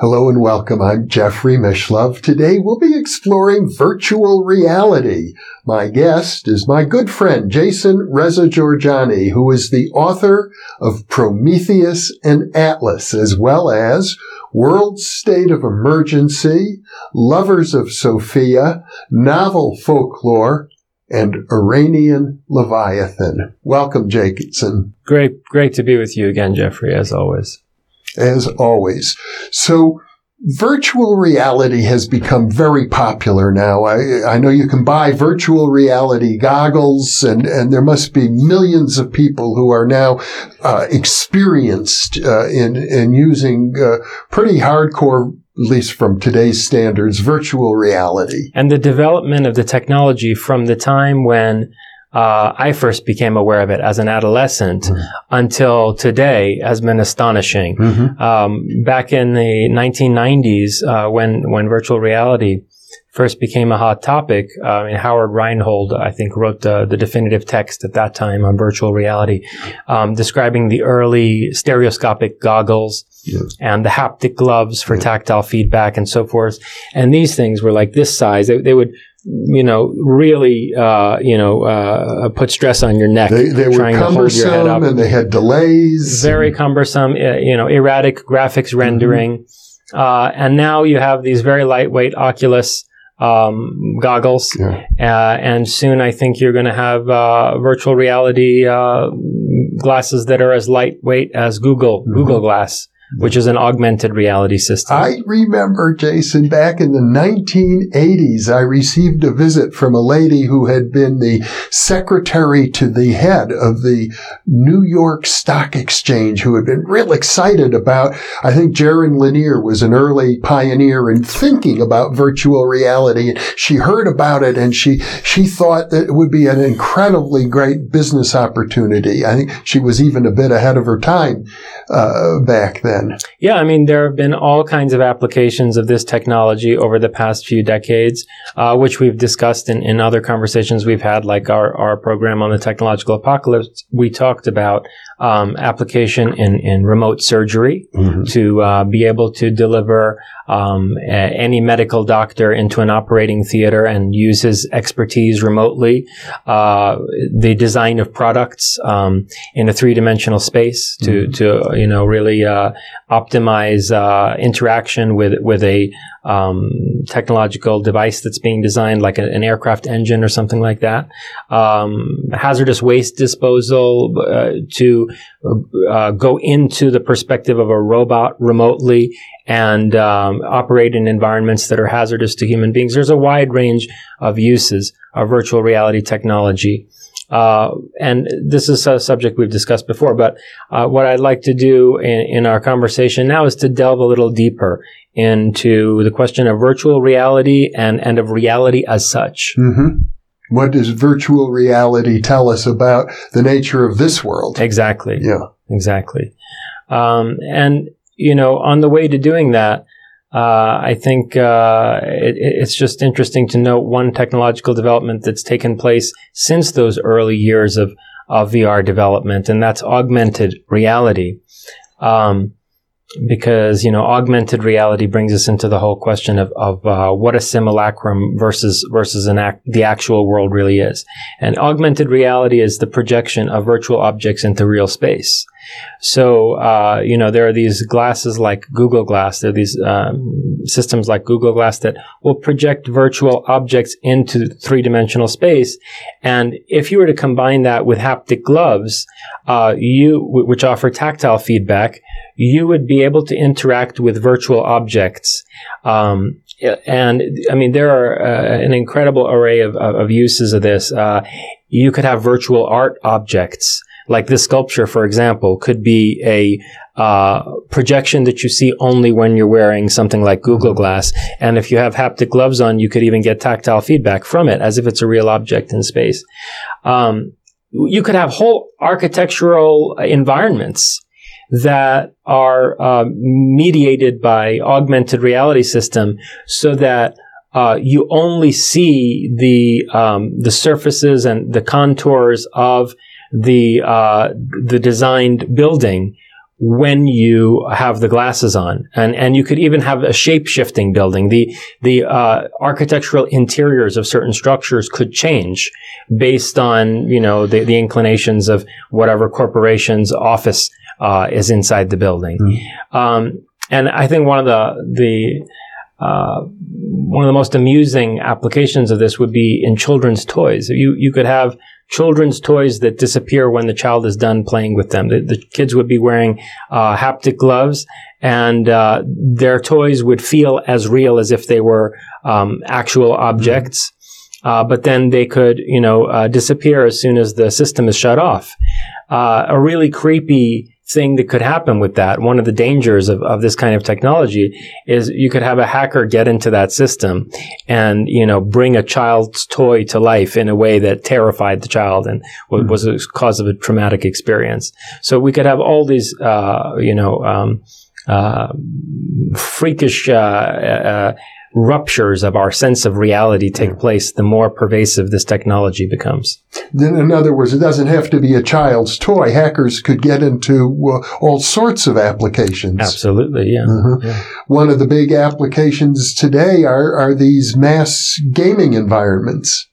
Hello and welcome. I'm Jeffrey Mishlove. Today we'll be exploring virtual reality. My guest is my good friend Jason Reza Jorjani, who is the author of Prometheus and Atlas, as well as World State of Emergency, Lovers of Sophia, Novel Folklore, and Iranian Leviathan. Welcome, Jason. Great, great to be with you again, Jeffrey, as always as always. So virtual reality has become very popular now. I, I, know you can buy virtual reality goggles and, and there must be millions of people who are now uh, experienced uh, in, in using uh, pretty hardcore at least from today's standards, virtual reality. And the development of the technology from the time when uh, I first became aware of it as an adolescent mm-hmm. until today has been astonishing. Mm-hmm. Um, back in the 1990s, uh, when when virtual reality first became a hot topic, uh, and Howard Rheingold, I think, wrote the, the, definitive text at that time on virtual reality, um, describing the early stereoscopic goggles. And the haptic gloves for tactile feedback and so forth. And these things were like this size. They, they would you know, really, uh, you know, uh, put stress on your neck. They, they were cumbersome and they had delays. Very cumbersome, uh, you know, erratic graphics mm-hmm. rendering. Mm-hmm. and now you have these very lightweight Oculus um, goggles. Yeah. Uh, and soon I think you're going to have uh, virtual reality glasses that are as lightweight as Google, mm-hmm. Google Glass which is an augmented reality system. I remember, Jason, back in the 1980s, I received a visit from a lady who had been the secretary to the head of the New York Stock Exchange, who had been real excited about, I think Jaron Lanier was an early pioneer in thinking about virtual reality. She heard about it and she, she thought that it would be an incredibly great business opportunity. I think she was even a bit ahead of her time, uh, back then then? Yeah, I mean, there have been all kinds of applications of this technology over the past few decades, uh, which we've discussed in, in other conversations we've had, like our, our program on the technological apocalypse. We talked about um, application in, in remote surgery mm-hmm. to uh, be able to deliver um, a, any medical doctor into an operating theater and use his expertise remotely. Uh, the design of products um, in a three dimensional space to mm-hmm. to you know really uh, optimize uh, interaction with with a um, technological device that's being designed, like a, an aircraft engine or something like that. Um, hazardous waste disposal uh, to uh, go into the perspective of a robot remotely and um, operate in environments that are hazardous to human beings. There's a wide range of uses of virtual reality technology. Uh, and this is a subject we've discussed before, but uh, what I'd like to do in, in, our conversation now is to delve a little deeper into the question of virtual reality and, and of reality as such. Mm-hmm. What does virtual reality tell us about the nature of this world? Exactly. Yeah. Exactly. Um, and, you know, on the way to doing that, uh, I think uh, it, it's just interesting to note one technological development that's taken place since those early years of, of VR development, and that's augmented reality. Um, because you know augmented reality brings us into the whole question of, of uh, what a simulacrum versus versus an act, the actual world really is. And augmented reality is the projection of virtual objects into real space so, uh, you know, there are these glasses like Google Glass. There are these um, systems like Google Glass that will project virtual objects into three dimensional space. And if you were to combine that with haptic gloves, uh, you, which offer tactile feedback, you would be able to interact with virtual objects. Um, and I mean, there are uh, an incredible array of, of, of uses of this. Uh, you could have virtual art objects like this sculpture, for example, could be a uh, projection that you see only when you're wearing something like Google mm-hmm. Glass. And if you have haptic gloves on, you could even get tactile feedback from it as if it's a real object in space. Um, you could have whole architectural environments that are uh, mediated by augmented reality system so that uh, you only see the um, the surfaces and the contours of the uh, the designed building when you have the glasses on, and and you could even have a shape shifting building. The the uh, architectural interiors of certain structures could change based on you know the, the inclinations of whatever corporation's office uh, is inside the building. Mm. Um, and I think one of the the uh, one of the most amusing applications of this would be in children's toys. You you could have children's toys that disappear when the child is done playing with them. The, the kids would be wearing uh, haptic gloves, and uh, their toys would feel as real as if they were um, actual objects. Uh, but then they could, you know, uh, disappear as soon as the system is shut off. Uh, a really creepy thing that could happen with that. One of the dangers of, of this kind of technology is you could have a hacker get into that system and, you know, bring a child's toy to life in a way that terrified the child and mm-hmm. was a cause of a traumatic experience. So we could have all these, uh, you know, um, uh, freakish, uh, uh ruptures of our sense of reality take place, the more pervasive this technology becomes. Then, in other words, it doesn't have to be a child's toy. Hackers could get into uh, all sorts of applications. Absolutely, yeah. Mm-hmm. yeah. One of the big applications today are, are these mass gaming environments.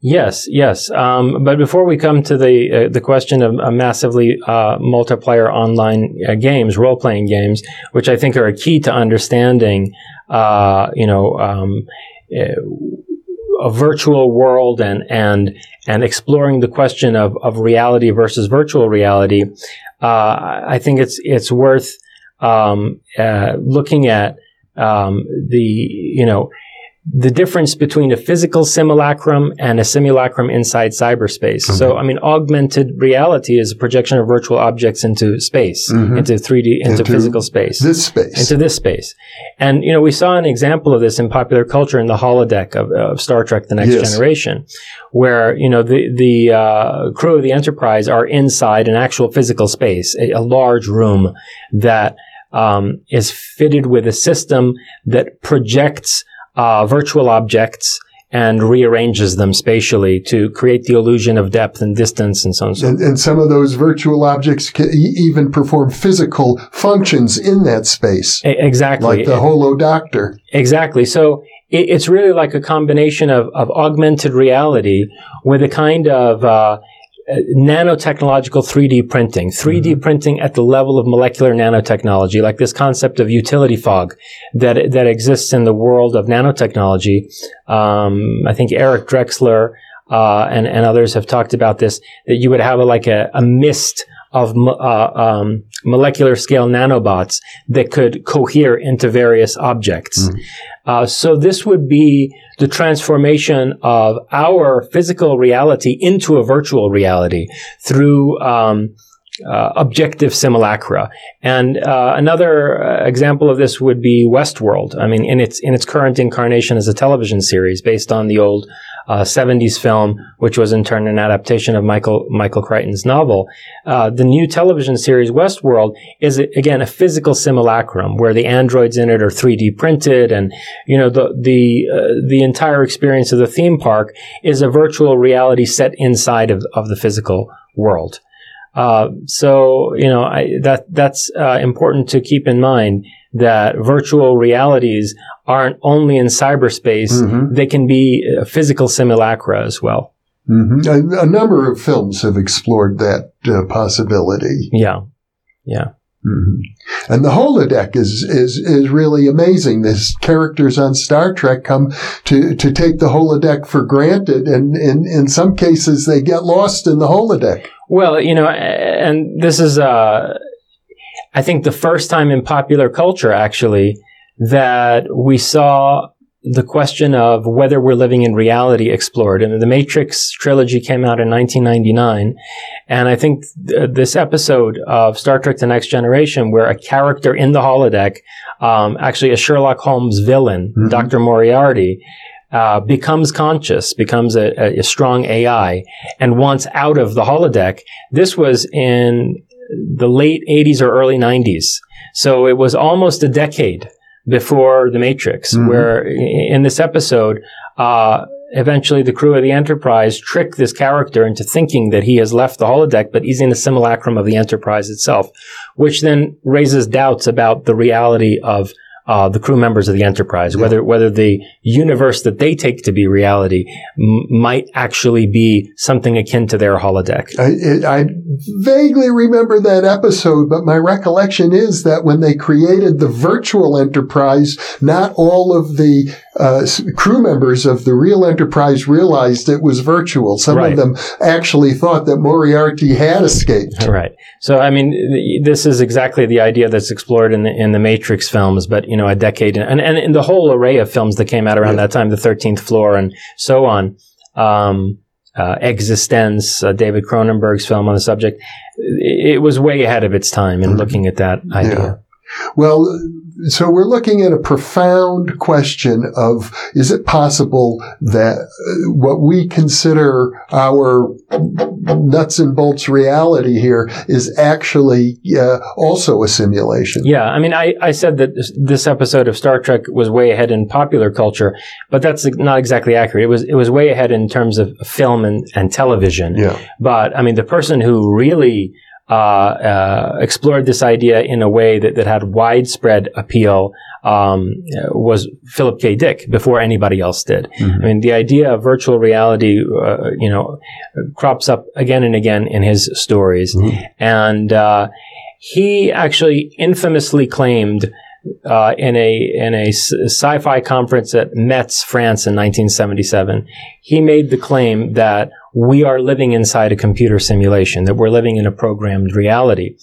Yes, yes. Um, but before we come to the uh, the question of uh, massively uh, multiplayer online uh, games, role playing games, which I think are a key to understanding uh, you know, um, eh, a virtual world and and and exploring the question of of reality versus virtual reality, uh, I think it's it's worth um, looking at um, the you know the difference between a physical simulacrum and a simulacrum inside cyberspace. Mm-hmm. So, I mean, augmented reality is a projection of virtual objects into space, mm-hmm. into 3D, into, into, physical space. This space. Into this space. And, you know, we saw an example of this in popular culture in the holodeck of, of Star Trek The Next yes. Generation, where, you know, the, the uh, crew of the Enterprise are inside an actual physical space, a, a large room that um, is fitted with a system that projects uh, virtual objects and rearranges them spatially to create the illusion of depth and distance and so on. And, so. and, and some of those virtual objects can even perform physical functions in that space. A- exactly. Like the Holo Doctor. Exactly. So it, it's really like a combination of, of augmented reality with a kind of uh, nanotechnological 3D printing, 3D mm-hmm. printing at the level of molecular nanotechnology, like this concept of utility fog that that exists in the world of nanotechnology. Um, I think Eric Drexler uh, and and others have talked about this. That you would have a, like a, a mist of uh, um, molecular scale nanobots that could cohere into various objects. Mm. Uh, so this would be the transformation of our physical reality into a virtual reality through um, uh, objective simulacra. And uh, another uh, example of this would be Westworld. I mean, in its in its current incarnation as a television series based on the old uh, 70s film, which was in turn an adaptation of Michael Michael Crichton's novel. Uh, the new television series Westworld is again a physical simulacrum where the androids in it are 3D printed, and you know the the uh, the entire experience of the theme park is a virtual reality set inside of, of the physical world. Uh, so you know I, that that's uh, important to keep in mind that virtual realities aren't only in cyberspace; mm-hmm. they can be uh, physical simulacra as well. Mm-hmm. A, a, number of films have explored that uh, possibility. Yeah, yeah. Mm-hmm. And the holodeck is, is, is really amazing. These characters on Star Trek come to, to take the holodeck for granted. And in, in some cases, they get lost in the holodeck. Well, you know, and this is, uh, I think the first time in popular culture, actually, that we saw the question of whether we're living in reality explored. And the Matrix trilogy came out in 1999. And I think th- this episode of Star Trek The Next Generation, where a character in the holodeck, um, actually a Sherlock Holmes villain, mm-hmm. Dr. Moriarty, uh, becomes conscious, becomes a, a, strong AI, and wants out of the holodeck. This was in the late 80s or early 90s. So it was almost a decade before The Matrix, mm-hmm. where in this episode, uh, eventually the crew of the Enterprise trick this character into thinking that he has left the holodeck, but he's in a simulacrum of the Enterprise itself, which then raises doubts about the reality of uh, the crew members of the Enterprise, yeah. whether whether the universe that they take to be reality m- might actually be something akin to their holodeck. I, I, vaguely remember that episode, but my recollection is that when they created the virtual Enterprise, not all of the uh, crew members of the real Enterprise realized it was virtual. Some right. of them actually thought that Moriarty had escaped. Right. So, I mean, this is exactly the idea that's explored in the, in the Matrix films, but, you know, a decade, and, and in the whole array of films that came out around yeah. that time, The 13th Floor and so on. Um, uh, eXistenZ, uh, David Cronenberg's film on the subject, it, it was way ahead of its time in mm-hmm. looking at that idea. Yeah. Well, so we're looking at a profound question of is it possible that uh, what we consider our nuts and bolts reality here is actually uh, also a simulation? Yeah, I mean, I, I said that this episode of Star Trek was way ahead in popular culture, but that's not exactly accurate. It was it was way ahead in terms of film and, and television. Yeah. But I mean, the person who really uh, uh, explored this idea in a way that, that had widespread appeal um, was Philip K. Dick before anybody else did. Mm-hmm. I mean, the idea of virtual reality, uh, you know, crops up again and again in his stories, mm-hmm. and uh, he actually infamously claimed. Uh, in a in a sci-fi conference at Metz, France, in 1977, he made the claim that we are living inside a computer simulation, that we're living in a programmed reality.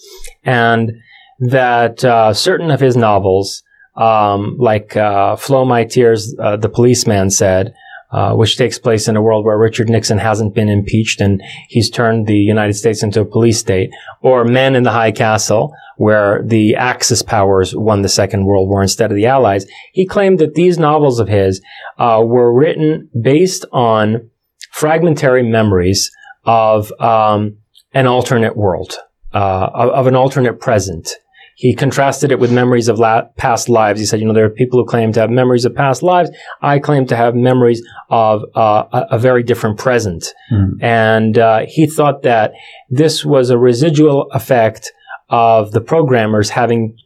And that uh, certain of his novels, um, like uh, Flow My Tears, uh, The Policeman Said, uh, which takes place in a world where Richard Nixon hasn't been impeached and he's turned the United States into a police state, or Man in the High Castle, where the Axis powers won the Second World War instead of the Allies. He claimed that these novels of his uh, were written based on fragmentary memories of um, an alternate world, uh, of, of, an alternate present. He contrasted it with memories of la- past lives. He said, you know, there are people who claim to have memories of past lives. I claim to have memories of uh, a, a, very different present. Mm. And uh, he thought that this was a residual effect of the programmers having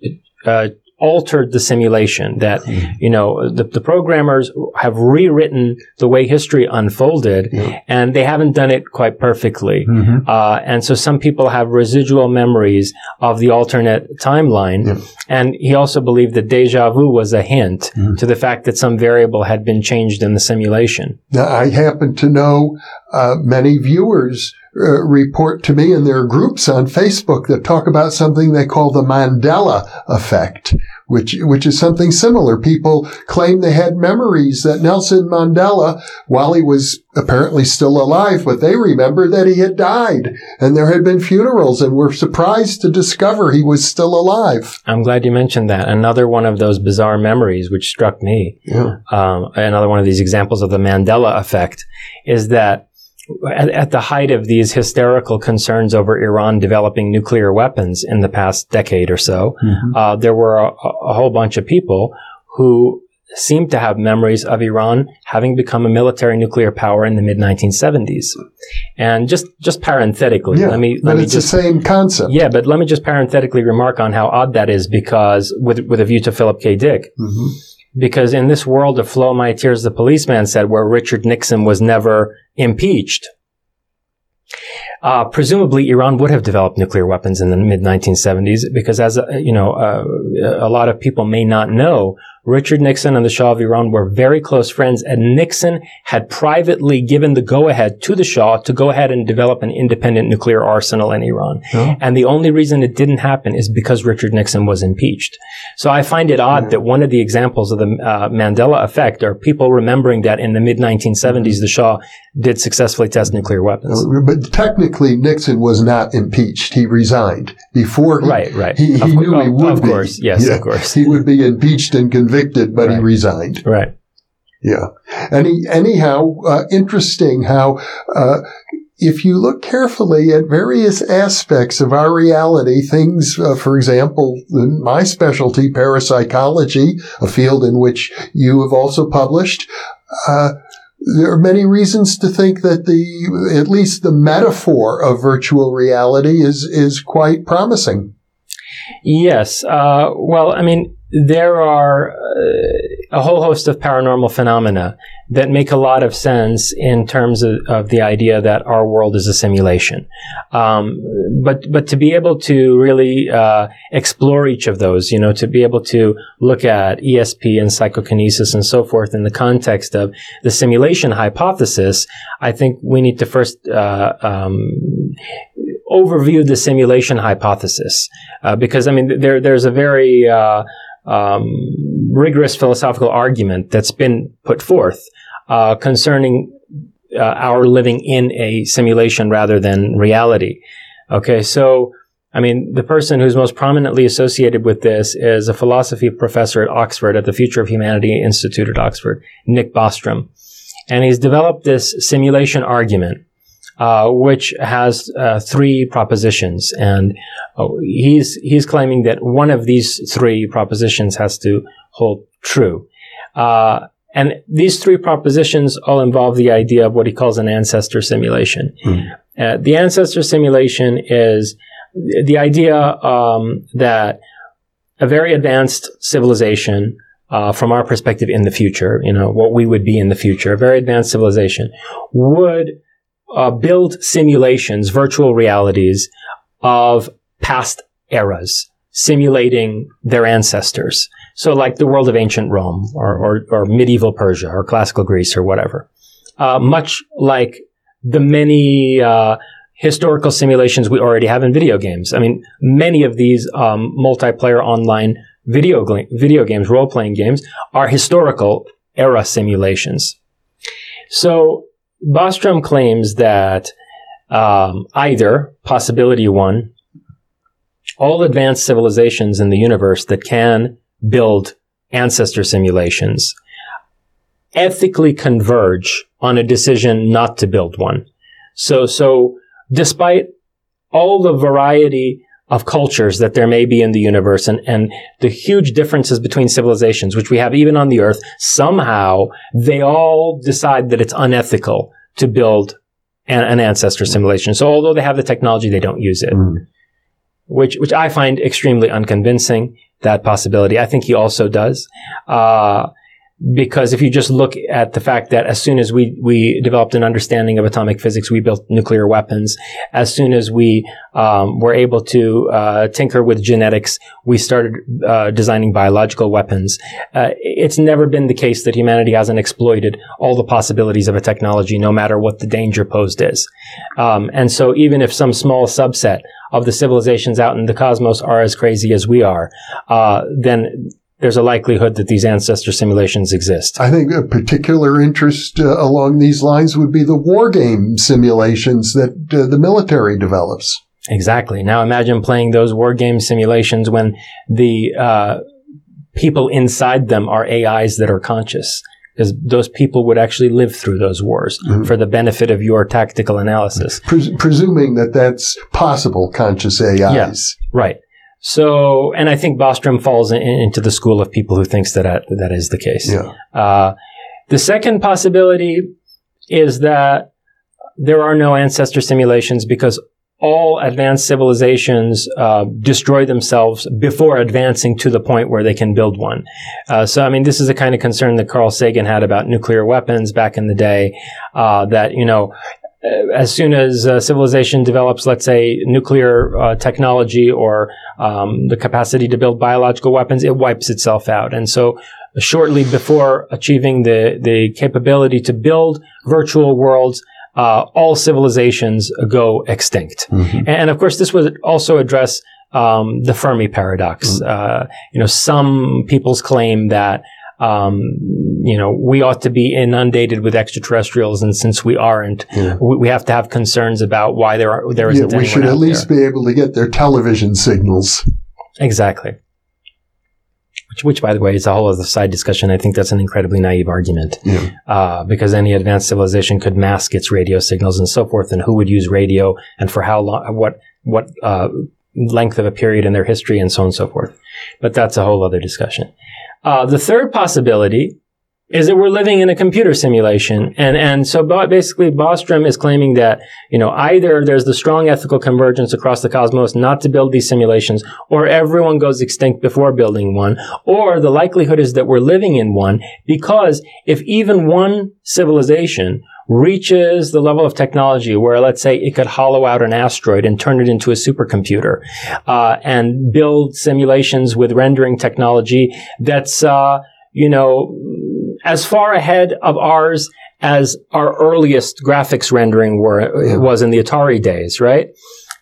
uh, altered the simulation that mm. you know the, the, programmers have rewritten the way history unfolded yeah. and they haven't done it quite perfectly mm-hmm. uh, and so some people have residual memories of the alternate timeline yeah. and he also believed that deja vu was a hint mm. to the fact that some variable had been changed in the simulation now i happen to know uh, many viewers uh, report to me, and there are groups on Facebook that talk about something they call the Mandela effect, which which is something similar. People claim they had memories that Nelson Mandela, while he was apparently still alive, but they remember that he had died, and there had been funerals, and were surprised to discover he was still alive. I'm glad you mentioned that. Another one of those bizarre memories, which struck me. Yeah. Um, another one of these examples of the Mandela effect is that at, at, the height of these hysterical concerns over Iran developing nuclear weapons in the past decade or so, mm-hmm. uh, there were a, a, whole bunch of people who seemed to have memories of Iran having become a military nuclear power in the mid 1970s. And just just parenthetically, yeah, let me let me it's just, the same concept. Yeah, but let me just parenthetically remark on how odd that is because with with a view to Philip K. Dick. Mm-hmm because in this world of Flow My Tears, the policeman said, where Richard Nixon was never impeached, uh, presumably, Iran would have developed nuclear weapons in the mid 1970s because, as you know, uh, a lot of people may not know, Richard Nixon and the Shah of Iran were very close friends, and Nixon had privately given the go-ahead to the Shah to go ahead and develop an independent nuclear arsenal in Iran. Oh. And the only reason it didn't happen is because Richard Nixon was impeached. So I find it odd that one of the examples of the uh, Mandela effect are people remembering that in the mid 1970s the Shah did successfully test nuclear weapons. Uh, but technically, Nixon was not impeached; he resigned before. He, right, right. He, he knew of, he would of be. course, yes, yeah, of course. He would be impeached and convicted, but right. he resigned. Right. Yeah. Any, anyhow, uh, interesting how, uh, if you look carefully at various aspects of our reality, things, uh, for example, in my specialty, parapsychology, a field in which you have also published, uh, there are many reasons to think that the, at least the metaphor of virtual reality is, is quite promising. Yes. Uh, well, I mean, there are uh, a whole host of paranormal phenomena that make a lot of sense in terms of, of the idea that our world is a simulation. Um, but but to be able to really uh, explore each of those, you know, to be able to look at ESP and psychokinesis and so forth in the context of the simulation hypothesis, I think we need to first uh, um, overview the simulation hypothesis uh, because I mean there there's a very uh, um, rigorous philosophical argument that's been put forth uh, concerning uh, our living in a simulation rather than reality. Okay, so I mean, the person who's most prominently associated with this is a philosophy professor at Oxford at the Future of Humanity Institute at Oxford, Nick Bostrom. And he's developed this simulation argument, uh, which has uh, three propositions. And oh, he's, he's claiming that one of these three propositions has to hold true. Uh, and these three propositions all involve the idea of what he calls an ancestor simulation. Mm. The ancestor simulation is the idea um, that a very advanced civilization, uh, from our perspective in the future, you know, what we would be in the future, a very advanced civilization would uh, build simulations, virtual realities of past eras, simulating their ancestors. So like the world of ancient Rome or, or, or medieval Persia or classical Greece or whatever. Uh, much like the many uh, historical simulations we already have in video games. I mean, many of these um, multiplayer online video video games, role playing games, are historical era simulations. So Bostrom claims that um, either possibility one, all advanced civilizations in the universe that can build ancestor simulations ethically converge on a decision not to build one. So, so despite all the variety of cultures that there may be in the universe and, and the huge differences between civilizations, which we have even on the earth, somehow they all decide that it's unethical to build an, an ancestor simulation. So although they have the technology, they don't use it. Mm. Which, which I find extremely unconvincing that possibility. I think he also does. Uh, because if you just look at the fact that as soon as we, we developed an understanding of atomic physics, we built nuclear weapons. As soon as we um, were able to uh, tinker with genetics, we started uh, designing biological weapons. Uh, it's never been the case that humanity hasn't exploited all the possibilities of a technology, no matter what the danger posed is. Um, and so, even if some small subset of the civilizations out in the cosmos are as crazy as we are, uh, then there's a likelihood that these ancestor simulations exist. I think a particular interest uh, along these lines would be the war game simulations that uh, the military develops. Exactly. Now imagine playing those war game simulations when the uh, people inside them are AIs that are conscious. Because those people would actually live through those wars mm-hmm. for the benefit of your tactical analysis. Pres- presuming that that's possible, conscious AIs. Yeah, right. So, and I think Bostrom falls in, into the school of people who thinks that that is the case. Yeah. Uh, the second possibility is that there are no ancestor simulations because all advanced civilizations uh, destroy themselves before advancing to the point where they can build one. Uh, so, I mean, this is the kind of concern that Carl Sagan had about nuclear weapons back in the day. Uh, that you know, as soon as uh, civilization develops, let's say, nuclear uh, technology or um, the capacity to build biological weapons, it wipes itself out. And so, shortly before achieving the the capability to build virtual worlds, uh, all civilizations go extinct. Mm-hmm. And, of course, this would also address um, the Fermi paradox. Mm-hmm. Uh, you know, some people's claim that um, you know, we ought to be inundated with extraterrestrials, and since we aren't, yeah. we, we, have to have concerns about why there are there isn't. Yeah, we should at least there. be able to get their television signals. Exactly. which, which, by the way, is a whole other side discussion. I think that's an incredibly naive argument Yeah. uh, because any advanced civilization could mask its radio signals and so forth, and who would use radio and for how long, what what uh, length of a period in their history, and so on and so forth. But that's a whole other discussion. Uh, the third possibility is that we're living in a computer simulation. And, and so ba- basically Bostrom is claiming that, you know, either there's the strong ethical convergence across the cosmos not to build these simulations, or everyone goes extinct before building one, or the likelihood is that we're living in one because if even one civilization reaches the level of technology where, let's say, it could hollow out an asteroid and turn it into a supercomputer, uh, and build simulations with rendering technology that's, uh, you know, as far ahead of ours as our earliest graphics rendering were, was in the Atari days, right?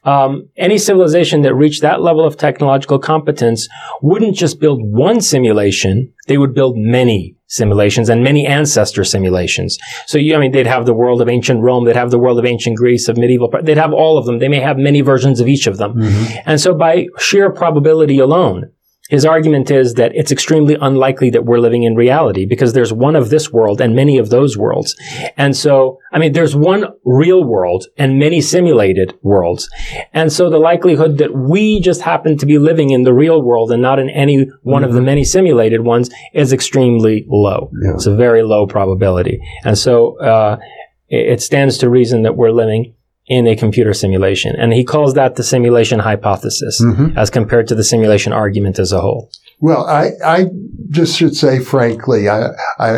Um, any civilization that reached that level of technological competence wouldn't just build one simulation; they would build many simulations and many ancestor simulations. So, you, I mean, they'd have the world of ancient Rome, they'd have the world of ancient Greece, of medieval, they'd have all of them. They may have many versions of each of them. And so, by sheer probability alone, his argument is that it's extremely unlikely that we're living in reality because there's one of this world and many of those worlds. And so, I mean, there's one real world and many simulated worlds. And so the likelihood that we just happen to be living in the real world and not in any one of the many simulated ones is extremely low. Yeah. It's a very low probability. And so, uh, it stands to reason that we're living in a computer simulation. And he calls that the simulation hypothesis Mhm. as compared to the simulation argument as a whole. Well, I, I just should say frankly, I, I,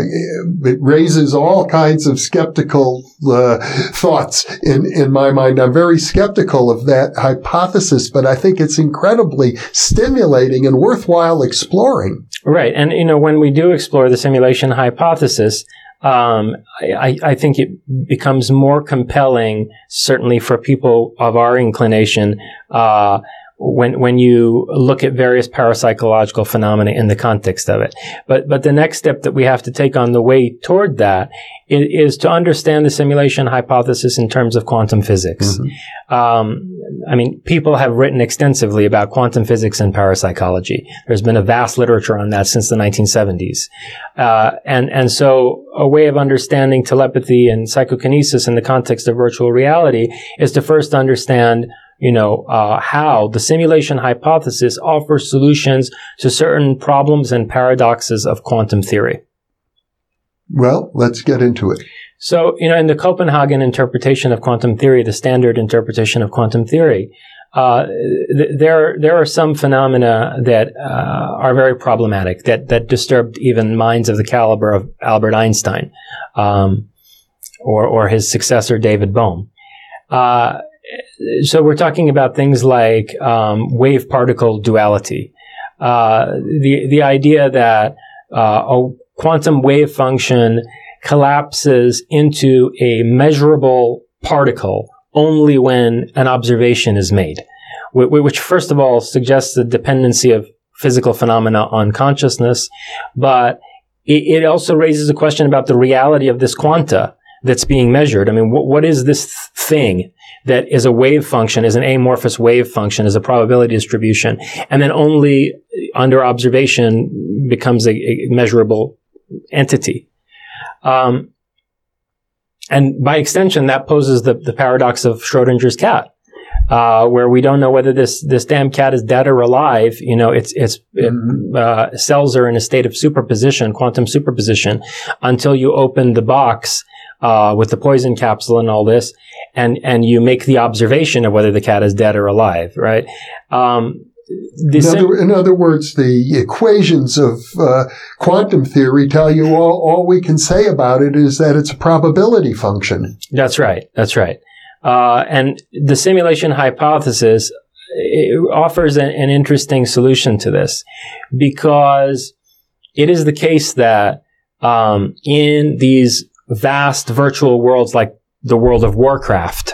it raises all kinds of skeptical uh, thoughts in, in my mind. I'm very skeptical of that hypothesis, but I think it's incredibly stimulating and worthwhile exploring. Right. And, you know, when we do explore the simulation hypothesis, um, I, I think it becomes more compelling, certainly for people of our inclination, uh, when when you look at various parapsychological phenomena in the context of it. But but the next step that we have to take on the way toward that is, is to understand the simulation hypothesis in terms of quantum physics. Um, I mean, people have written extensively about quantum physics and parapsychology. There's been a vast literature on that since the 1970s. Uh, and, and so a way of understanding telepathy and psychokinesis in the context of virtual reality is to first understand you know, uh, how the simulation hypothesis offers solutions to certain problems and paradoxes of quantum theory. Well, let's get into it. So, you know, in the Copenhagen interpretation of quantum theory, the standard interpretation of quantum theory, uh, th- there there are some phenomena that uh, are very problematic that that disturbed even minds of the caliber of Albert Einstein, um, or or his successor David Bohm. Uh, so we're talking about things like um, wave particle duality, uh, the the idea that uh, a quantum wave function collapses into a measurable particle only when an observation is made, which first of all suggests the dependency of physical phenomena on consciousness, but it, also raises a question about the reality of this quanta that's being measured. I mean, wh- what is this thing that is a wave function, is an amorphous wave function, is a probability distribution, and then only under observation becomes a, a measurable entity. Um, and by extension, that poses the, the paradox of Schrodinger's cat, uh, where we don't know whether this this damn cat is dead or alive. You know, its its it, uh, cells are in a state of superposition, quantum superposition, until you open the box uh, with the poison capsule and all this, and and you make the observation of whether the cat is dead or alive. Right. Um, In sim- other, in other words, the equations of uh, quantum theory tell you all, all we can say about it is that it's a probability function. That's right. That's right. Uh, and the simulation hypothesis offers an, an interesting solution to this because it is the case that um, in these vast virtual worlds like the world of Warcraft,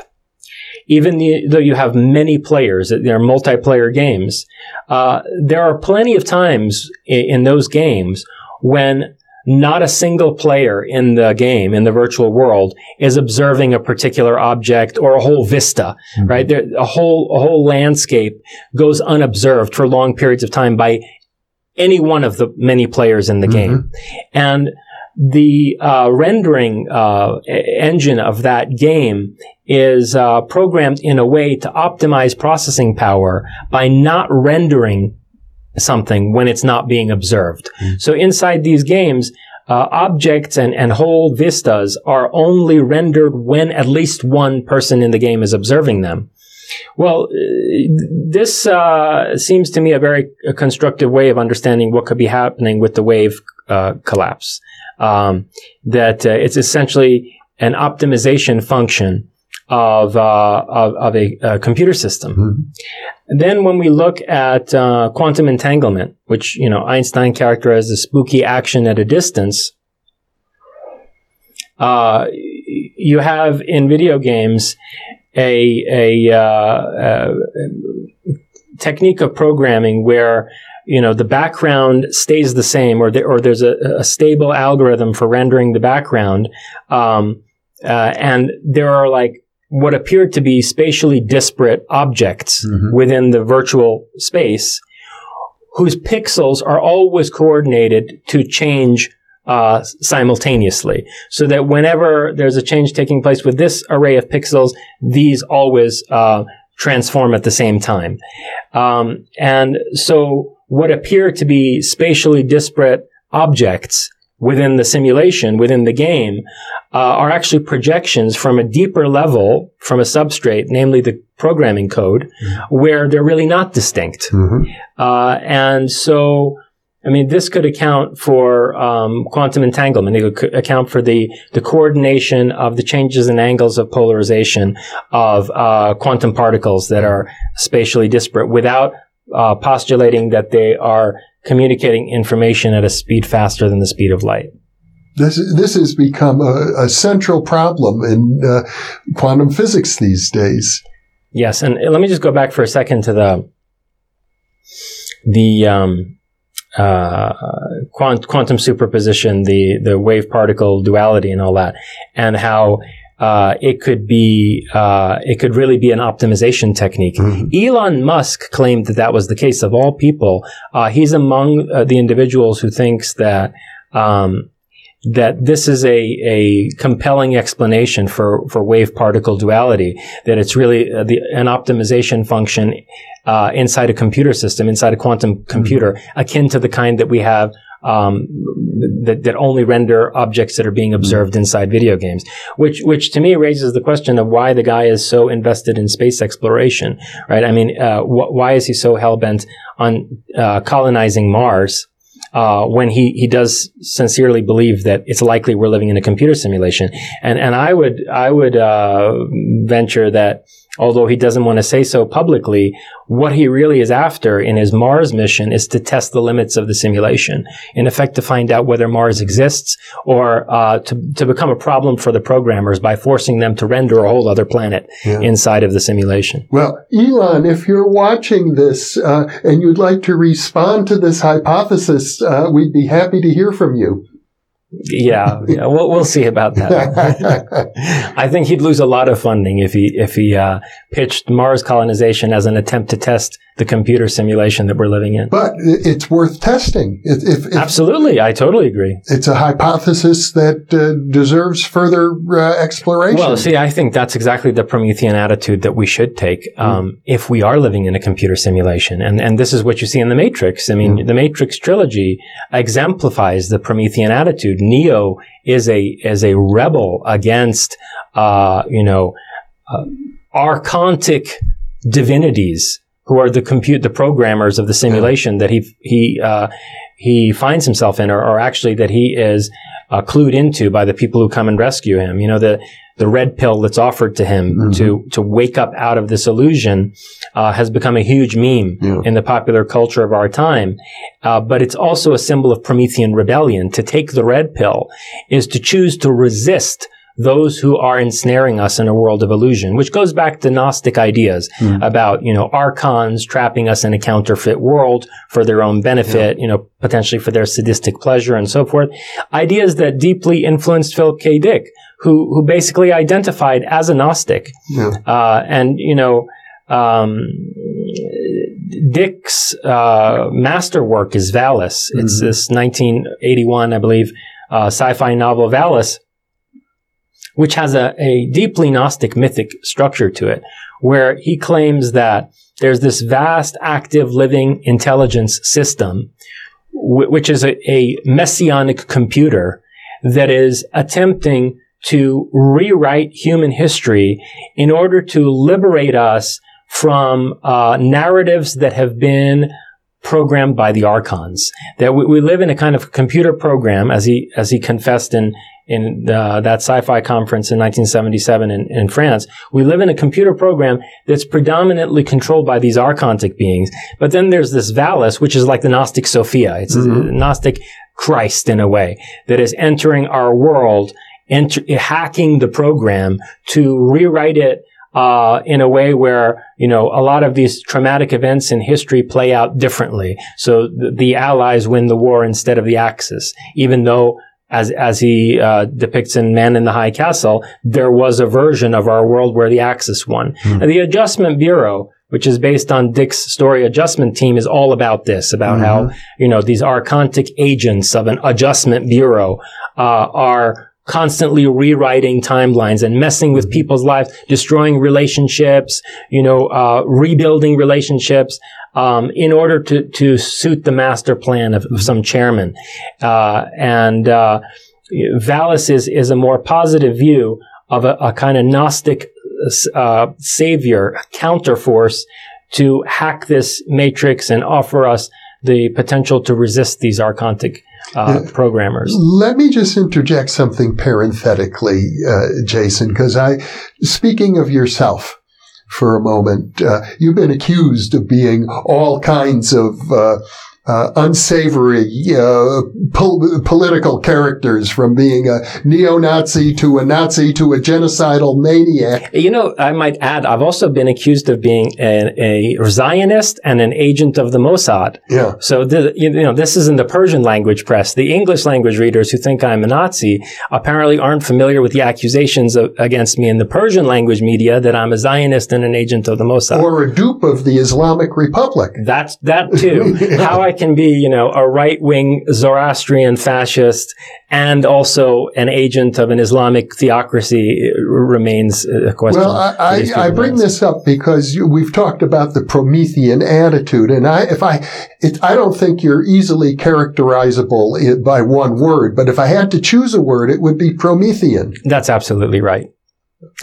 even the, though you have many players, there are multiplayer games, uh, there are plenty of times in, in those games when not a single player in the game, in the virtual world, is observing a particular object or a whole vista, right? There, a whole, a whole landscape goes unobserved for long periods of time by any one of the many players in the Mm-hmm. game. And the uh, rendering uh, engine of that game is uh, programmed in a way to optimize processing power by not rendering something when it's not being observed. So inside these games, uh, objects and, and whole vistas are only rendered when at least one person in the game is observing them. Well, uh, this uh, seems to me a very uh, constructive way of understanding what could be happening with the wave uh, collapse. Um, that uh, it's essentially an optimization function of uh, of, of a, uh computer system. And then when we look at uh, quantum entanglement, which you know Einstein characterized as spooky action at a distance, uh, you have in video games a a, uh, uh technique of programming where you know the background stays the same, or there, or there's a, a stable algorithm for rendering the background, um, uh, and there are like what appear to be spatially disparate objects within the virtual space whose pixels are always coordinated to change uh, simultaneously. So that whenever there's a change taking place with this array of pixels these always uh, transform at the same time. Um, and so what appear to be spatially disparate objects within the simulation, within the game, uh, are actually projections from a deeper level, from a substrate, namely the programming code, where they're really not distinct. Uh, and so, I mean, this could account for um, quantum entanglement. It could account for the the coordination of the changes in angles of polarization of uh, quantum particles that are spatially disparate, without uh, postulating that they are communicating information at a speed faster than the speed of light. This this has become a, a central problem in uh, quantum physics these days. Yes, and let me just go back for a second to the the um, uh, quant- quantum superposition, the the wave particle duality, and all that, and how uh, it could be uh, it could really be an optimization technique. Elon Musk claimed that that was the case. Of all people, uh, he's among uh, the individuals who thinks that. Um, that this is a, a compelling explanation for, for wave particle duality, that it's really uh, the, an optimization function uh, inside a computer system, inside a quantum computer, akin to the kind that we have um, that, that only render objects that are being observed inside video games, which which to me raises the question of why the guy is so invested in space exploration, right? I mean, uh, wh- why is he so hell bent on uh, colonizing Mars? uh, when he, he does sincerely believe that it's likely we're living in a computer simulation. And, and I would, I would, uh, venture that although he doesn't want to say so publicly, what he really is after in his Mars mission is to test the limits of the simulation. In effect, to find out whether Mars exists or, uh, to, to become a problem for the programmers by forcing them to render a whole other planet inside of the simulation. Well, Elon, if you're watching this uh, and you'd like to respond to this hypothesis, uh, we'd be happy to hear from you. Yeah, yeah we'll, we'll see about that. I think he'd lose a lot of funding if he if he uh, pitched Mars colonization as an attempt to test the computer simulation that we're living in. but it's worth testing. If, if, if Absolutely, I totally agree. it's a hypothesis that uh, deserves further uh, exploration. Well, see, I think that's exactly the Promethean attitude that we should take um, if we are living in a computer simulation, and and this is what you see in the Matrix. I mean, the Matrix trilogy exemplifies the Promethean attitude. Neo is a is a rebel against, uh, you know, uh, archontic divinities who are the compute the programmers of the simulation that he he uh, he finds himself in, or, or actually that he is uh, clued into by the people who come and rescue him. You know the the red pill that's offered to him to to wake up out of this illusion uh, has become a huge meme Yeah. in the popular culture of our time. Uh, but it's also a symbol of Promethean rebellion. To take the red pill is to choose to resist those who are ensnaring us in a world of illusion, which goes back to Gnostic ideas about, you know, archons trapping us in a counterfeit world for their own benefit, you know, potentially for their sadistic pleasure and so forth. Ideas that deeply influenced Philip K. Dick, who, who basically identified as a Gnostic. Yeah. Uh, and, you know, um, Dick's uh, masterwork is Valis. It's Mhm. this 1981, I believe, uh, sci-fi novel Valis, which has a, a deeply Gnostic mythic structure to it, where he claims that there's this vast, active, living intelligence system, wh- which is a, a messianic computer that is attempting to rewrite human history in order to liberate us from uh, narratives that have been programmed by the archons. That we, we live in a kind of computer program, as he as he confessed in in uh, that sci-fi conference in 1977 in, in France. We live in a computer program that's predominantly controlled by these archontic beings. But then there's this Valis, which is like the Gnostic Sophia. It's a Gnostic Christ in a way that is entering our world, enter, hacking the program to rewrite it uh, in a way where you know a lot of these traumatic events in history play out differently. So the, the Allies win the war instead of the Axis, even though. As, as he uh, depicts in Man in the High Castle, there was a version of our world where the Axis won. And the Adjustment Bureau, which is based on Dick's story adjustment team, is all about this, about how, you know, these archontic agents of an adjustment bureau uh, are constantly rewriting timelines and messing with people's lives, destroying relationships, you know, uh, rebuilding relationships, um, in order to, to suit the master plan of, of some chairman. Uh, and, uh, Valis is, is a more positive view of a, a kind of Gnostic, uh, savior, counterforce to hack this matrix and offer us the potential to resist these archontic uh, programmers. Let me just interject something parenthetically, uh, Jason, because I, speaking of yourself for a moment, uh, you've been accused of being all kinds of uh, uh, unsavory uh, pol- political characters, from being a neo-Nazi to a Nazi to a genocidal maniac. You know, I might add, I've also been accused of being a, a Zionist and an agent of the Mossad. Yeah. So, the, you know, this is in the Persian language press. The English language readers who think I'm a Nazi apparently aren't familiar with the accusations of, against me in the Persian language media that I'm a Zionist and an agent of the Mossad. Or a dupe of the Islamic Republic. That's that too. How I can be, you know, a right wing Zoroastrian fascist and also an agent of an Islamic theocracy uh, remains a question. Well, I, I, I bring this up because you, we've talked about the Promethean attitude, and I, if I, it, I don't think you're easily characterizable eh, by one word. But if I had to choose a word, it would be Promethean. That's absolutely right.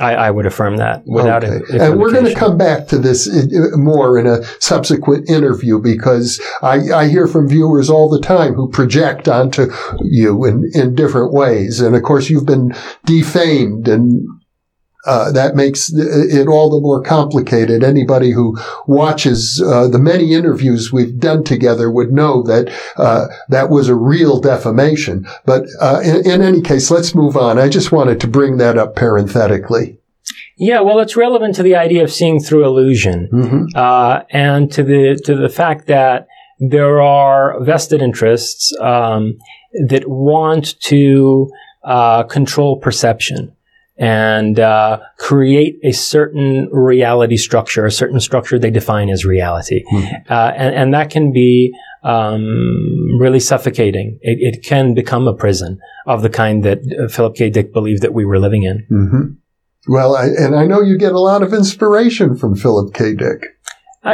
I, I would affirm that without Okay. it. And we're going to come back to this more in a subsequent interview because I, I hear from viewers all the time who project onto you in, in different ways. And of course, you've been defamed and uh, that makes it all the more complicated. Anybody who watches uh, the many interviews we've done together would know that uh, that was a real defamation. But uh, in, in any case, let's move on. I just wanted to bring that up parenthetically. Yeah, well, it's relevant to the idea of seeing through illusion, hmm uh, and to the to the fact that there are vested interests um, that want to uh, control perception and uh, create a certain reality structure, a certain structure they define as reality, uh, and, and that can be um, really suffocating. It, it can become a prison of the kind that uh, Philip K. Dick believed that we were living in. hmm Well, I, and I know you get a lot of inspiration from Philip K. Dick.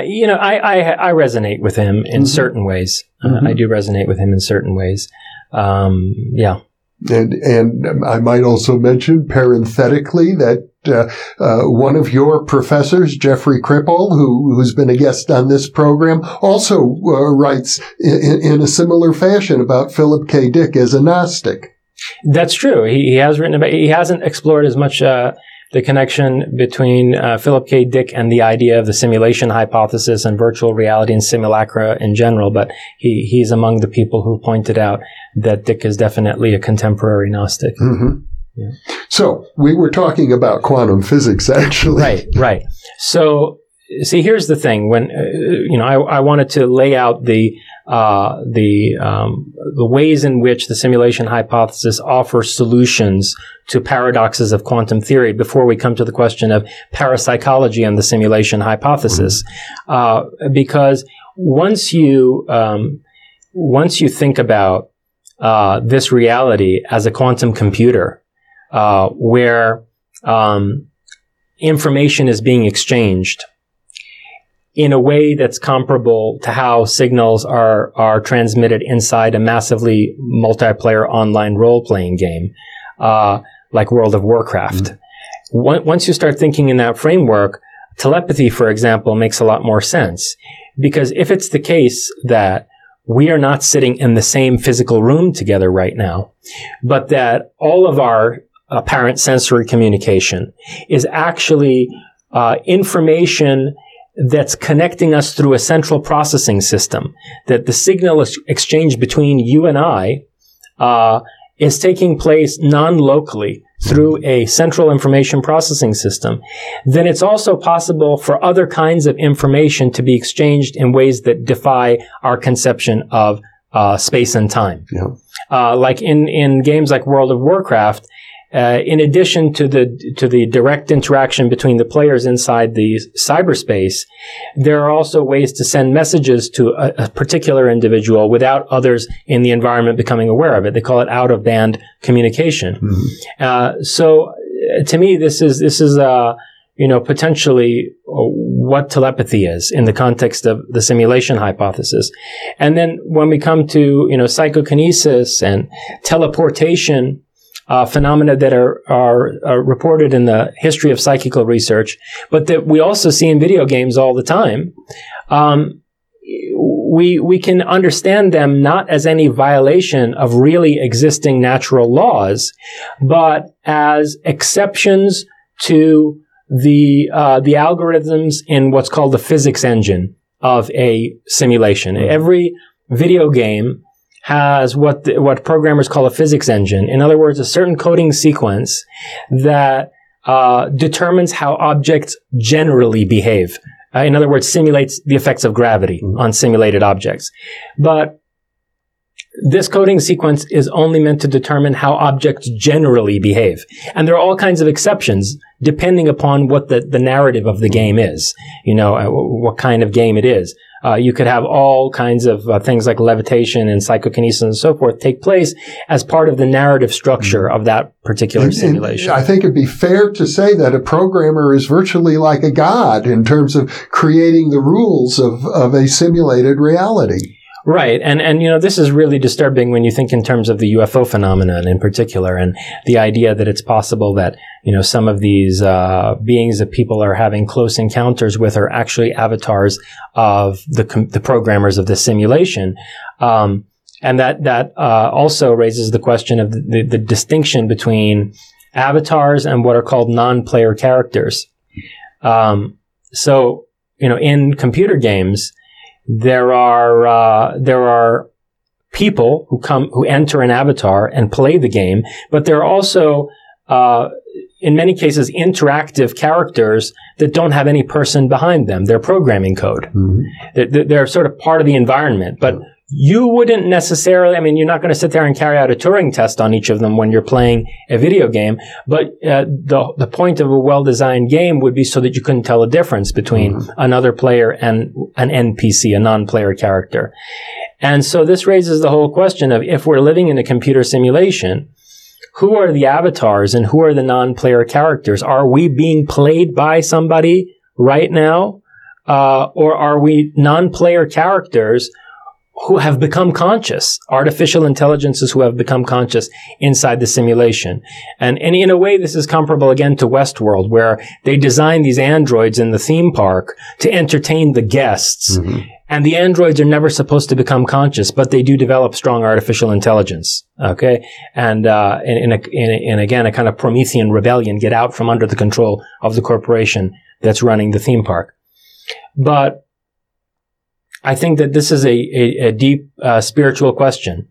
You know, I, I I resonate with him in Mhm. certain ways. Uh, Mhm. I do resonate with him in certain ways. Um, yeah. And, and I might also mention parenthetically that uh, uh, one of your professors, Jeffrey Kripal, who, who's been a guest on this program, also uh, writes in, in a similar fashion about Philip K. Dick as a Gnostic. That's true. He, he has written about. He hasn't explored as much uh, the connection between uh, Philip K. Dick and the idea of the simulation hypothesis and virtual reality and simulacra in general. But he he's among the people who pointed out that Dick is definitely a contemporary Gnostic. hmm Yeah. So we were talking about quantum physics, actually. Right, right. So, see, here's the thing. When uh, you know, I, I wanted to lay out the uh, the um, the ways in which the simulation hypothesis offers solutions to paradoxes of quantum theory before we come to the question of parapsychology and the simulation hypothesis, mm-hmm. uh, because once you um, once you think about uh, this reality as a quantum computer, uh, where um, information is being exchanged in a way that's comparable to how signals are are transmitted inside a massively multiplayer online role playing game, uh, like World of Warcraft. Mm-hmm. Once you start thinking in that framework, telepathy, for example, makes a lot more sense because if it's the case that we are not sitting in the same physical room together right now, but that all of our apparent sensory communication is actually uh, information that's connecting us through a central processing system. That the signal exchange between you and I uh, is taking place non-locally through a central information processing system, then it's also possible for other kinds of information to be exchanged in ways that defy our conception of uh, space and time. Yeah. Uh, like in, in games like World of Warcraft, uh, in addition to the to the direct interaction between the players inside the cyberspace, there are also ways to send messages to a, a, particular individual without others in the environment becoming aware of it. They call it out of band communication. Mm-hmm. Uh, so, uh, to me, this is this is uh, you know potentially uh, what telepathy is in the context of the simulation hypothesis. And then when we come to you know psychokinesis and teleportation uh, phenomena that are, are, are reported in the history of psychical research, but that we also see in video games all the time. Um, we we can understand them not as any violation of really existing natural laws, but as exceptions to the uh, the algorithms in what's called the physics engine of a simulation. Mm-hmm. Every video game has what the, what programmers call a physics engine. In other words, a certain coding sequence that uh, determines how objects generally behave. Uh, in other words, simulates the effects of gravity mm-hmm. on simulated objects. But this coding sequence is only meant to determine how objects generally behave. And there are all kinds of exceptions depending upon what the, the narrative of the game is. You know, uh, what kind of game it is. Uh, you could have all kinds of uh, things like levitation and psychokinesis and so forth take place as part of the narrative structure mm-hmm. of that particular and, simulation. And I think it'd be fair to say that a programmer is virtually like a god in terms of creating the rules of, of a simulated reality. Right. And, and, you know, this is really disturbing when you think in terms of the UFO phenomenon in particular and the idea that it's possible that, you know, some of these, uh, beings that people are having close encounters with are actually avatars of the, com- the programmers of the simulation. Um, and that, that, uh, also raises the question of the, the, the distinction between avatars and what are called non-player characters. Um, so, you know, in computer games, there are uh, there are people who come who enter an avatar and play the game, but there are also uh, in many cases interactive characters that don't have any person behind them. They're programming code. Mm-hmm. They're, they're, sort of part of the environment, but you wouldn't necessarily, I mean, you're not going to sit there and carry out a Turing test on each of them when you're playing a video game, but uh, the, the point of a well-designed game would be so that you couldn't tell a difference between mm-hmm. another player and an NPC, a non-player character. And so this raises the whole question of if we're living in a computer simulation, who are the avatars and who are the non-player characters? Are we being played by somebody right now? Uh, or are we non-player characters who have become conscious, artificial intelligences who have become conscious inside the simulation. And, and in a way, this is comparable again to Westworld, where they design these androids in the theme park to entertain the guests. Mm-hmm. And the androids are never supposed to become conscious, but they do develop strong artificial intelligence. Okay. And, uh, in, in, a, in, a, in again, a kind of Promethean rebellion, get out from under the control of the corporation that's running the theme park. But I think that this is a, a, a deep uh, spiritual question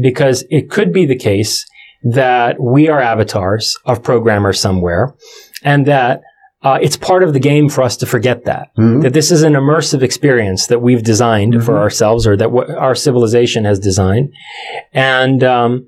because it could be the case that we are avatars of programmers somewhere and that uh, it's part of the game for us to forget that Mhm. that this is an immersive experience that we've designed for Mhm. ourselves or that w- our civilization has designed, and um,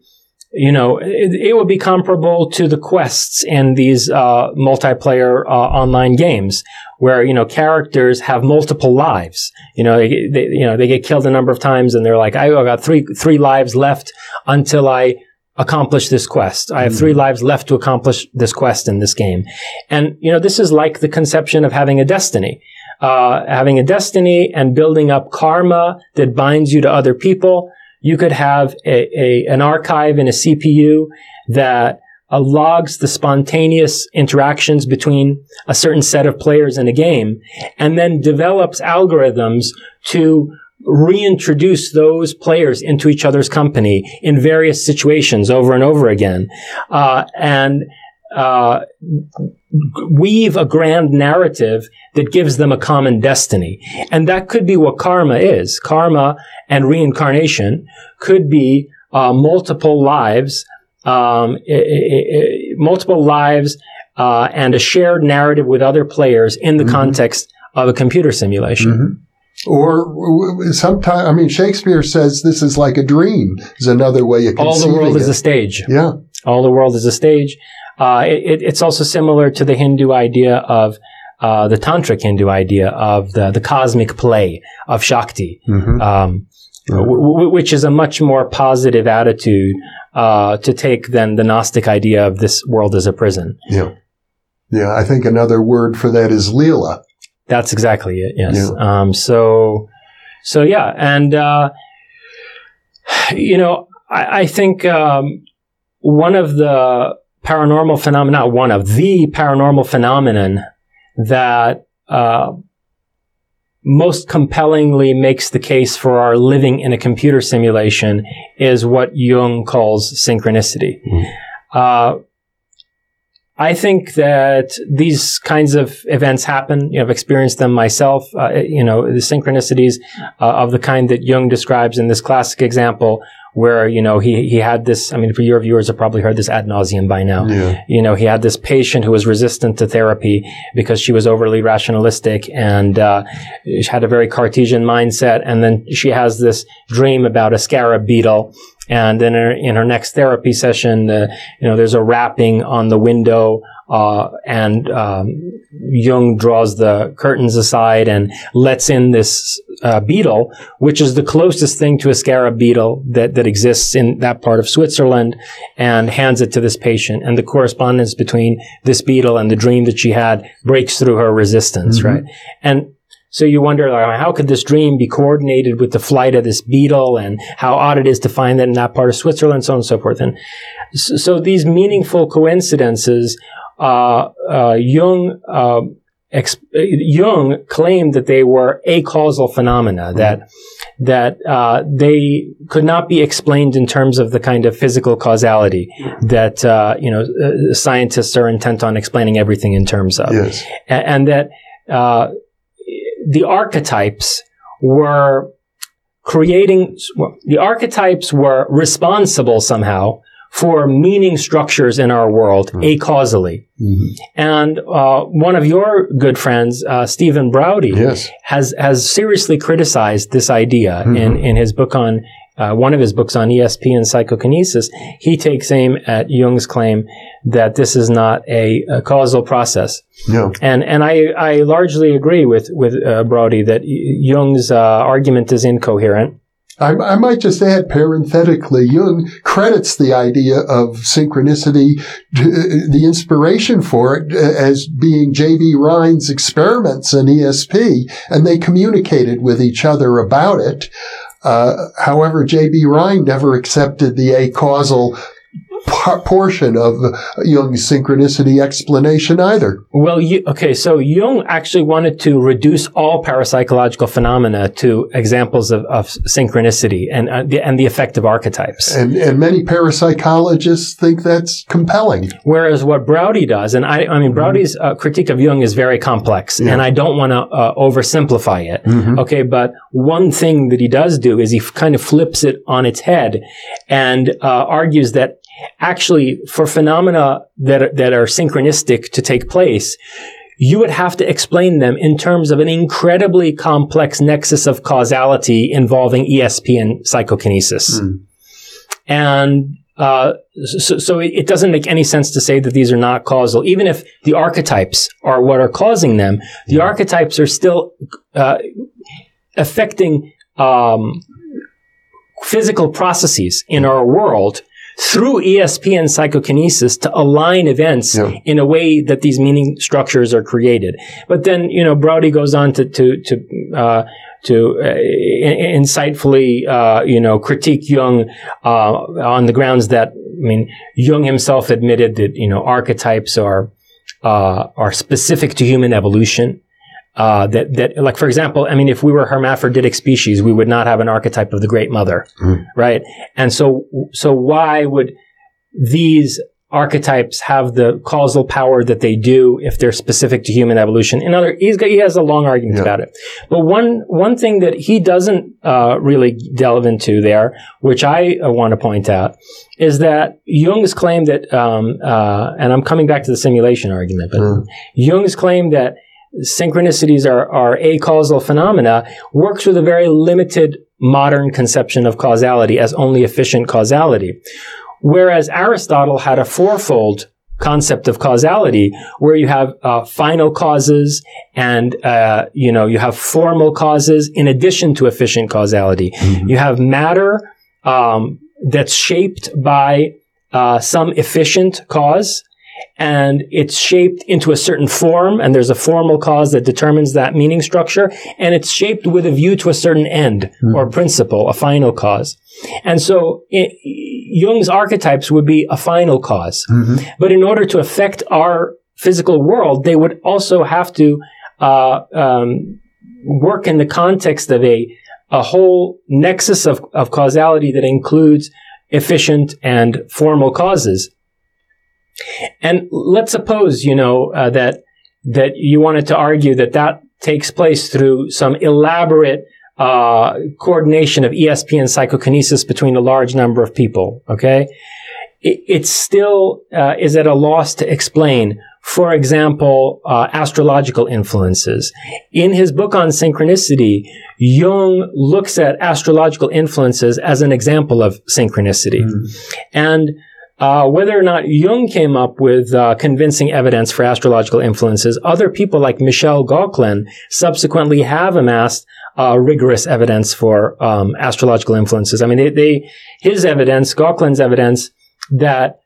you know it, it would be comparable to the quests in these uh, multiplayer uh, online games where you know characters have multiple lives. You know, they, they you know they get killed a number of times, and they're like, I got three three lives left until I accomplish this quest. I have three lives left to accomplish this quest in this game. And, you know, this is like the conception of having a destiny. Uh, having a destiny and building up karma that binds you to other people. You could have a, a an archive in a CPU that uh, logs the spontaneous interactions between a certain set of players in a game and then develops algorithms to reintroduce those players into each other's company in various situations over and over again. Uh, and uh, weave a grand narrative that gives them a common destiny. And that could be what karma is. Karma and reincarnation could be uh, multiple lives, um, i- i- i- multiple lives, uh, and a shared narrative with other players in the Mhm. context of a computer simulation. Mhm. Or sometimes, I mean, Shakespeare says this is like a dream. Is another way of. All the world it. is a stage. yeah. All the world is a stage. Uh, it, it- it's also similar to the Hindu idea of uh, the tantric Hindu idea of the, the cosmic play of Shakti, Mhm. um, w- w- which is a much more positive attitude uh, to take than the Gnostic idea of this world as a prison. Yeah. Yeah. I think another word for that is Leela. That's exactly it. Yes. Um, so, so yeah, and uh, you know, I, I think um, one of the paranormal phenomena, not one of the paranormal phenomenon that uh, most compellingly makes the case for our living in a computer simulation is what Jung calls synchronicity. Mm. Uh, I think that these kinds of events happen. You know, I've experienced them myself. Uh, you know, the synchronicities uh, of the kind that Jung describes in this classic example, where you know he he had this. I mean, for your viewers have probably heard this ad nauseum by now. Yeah. You know, he had this patient who was resistant to therapy because she was overly rationalistic and uh, she had a very Cartesian mindset. And then she has this dream about a scarab beetle. And then in her, in her next therapy session, uh, you know, there's a rapping on the window, uh, and um, Jung draws the curtains aside and lets in this uh, beetle, which is the closest thing to a scarab beetle that that exists in that part of Switzerland, and hands it to this patient. And the correspondence between this beetle and the dream that she had breaks through her resistance, Mhm. right? And so you wonder, how could this dream be coordinated with the flight of this beetle and how odd it is to find that in that part of Switzerland, so on and so forth. And so, so these meaningful coincidences, uh, uh, Jung, uh, ex- Jung claimed that they were acausal phenomena, that, that, uh, they could not be explained in terms of the kind of physical causality that, uh, you know, uh, scientists are intent on explaining everything in terms of. Yes. a- and that uh, the archetypes were creating well, the archetypes were responsible somehow for meaning structures in our world acausally. Mhm. And uh, one of your good friends, uh, Stephen Braude, Yes. has has seriously criticized this idea Mhm. in in his book on uh, one of his books on ESP and psychokinesis. He takes aim at Jung's claim that this is not a, a causal process, Yeah. and and I I largely agree with with uh, Braude that Jung's uh, argument is incoherent. I, I might just add parenthetically, Jung credits the idea of synchronicity, the inspiration for it, uh, as being J.B. Rhine's experiments in ESP, and they communicated with each other about it. Uh, however, J.B. Rhine never accepted the acausal portion of Jung's synchronicity explanation either. Well, you, okay, so Jung actually wanted to reduce all parapsychological phenomena to examples of, of synchronicity and uh, the, and the effect of archetypes. And, and many parapsychologists think that's compelling. Whereas what Braude does, and I, I mean, Braude's uh, critique of Jung is very complex, Yeah. and I don't want to uh, oversimplify it. Mhm. Okay, but one thing that he does do is he f- kind of flips it on its head and uh, argues that actually for phenomena that are, that are synchronistic to take place, you would have to explain them in terms of an incredibly complex nexus of causality involving ESP and psychokinesis. Mm. And uh, so, so, it doesn't make any sense to say that these are not causal. Even if the archetypes are what are causing them, the archetypes are still uh, affecting um, physical processes in our world through ESP and psychokinesis to align events yeah. in a way that these meaning structures are created. But then, you know, Braude goes on to, to, to, uh, to uh, insightfully, uh, you know, critique Jung uh, on the grounds that, I mean, Jung himself admitted that, you know, archetypes are, uh, are specific to human evolution. Uh, that that like for example, I mean, if we were hermaphroditic species, we would not have an archetype of the great mother, mm. right? And so so why would these archetypes have the causal power that they do if they're specific to human evolution. In other, he's got, he has a long argument yeah. about it. But one one thing that he doesn't uh, really delve into there, which I uh, want to point out, is that Jung's claim that, um, uh, and I'm coming back to the simulation argument, but mm. Jung's claim that synchronicities are, are acausal phenomena works with a very limited modern conception of causality as only efficient causality. Whereas Aristotle had a fourfold concept of causality where you have uh, final causes and uh, you know you have formal causes in addition to efficient causality mm-hmm. you have matter um, that's shaped by uh, some efficient cause and it's shaped into a certain form and there's a formal cause that determines that meaning structure and it's shaped with a view to a certain end mm-hmm. or principle, a final cause. And so it, Jung's archetypes would be a final because mm-hmm. But in order to affect our physical world, they would also have to uh, um, work in the context of a a whole nexus of, of causality that includes efficient and formal causes. And let's suppose, you know, uh, that, that you wanted to argue that that takes place through some elaborate uh, coordination of ESP and psychokinesis between a large number of people. Okay, it, it still uh, is at a loss to explain. For example, uh, astrological influences. In his book on synchronicity, Jung looks at astrological influences as an example of synchronicity, mm. and uh, whether or not Jung came up with uh, convincing evidence for astrological influences, other people like Michel Gauquelin subsequently have amassed uh, rigorous evidence for um, astrological influences. I mean, they, they, his evidence, Gauquelin's evidence, that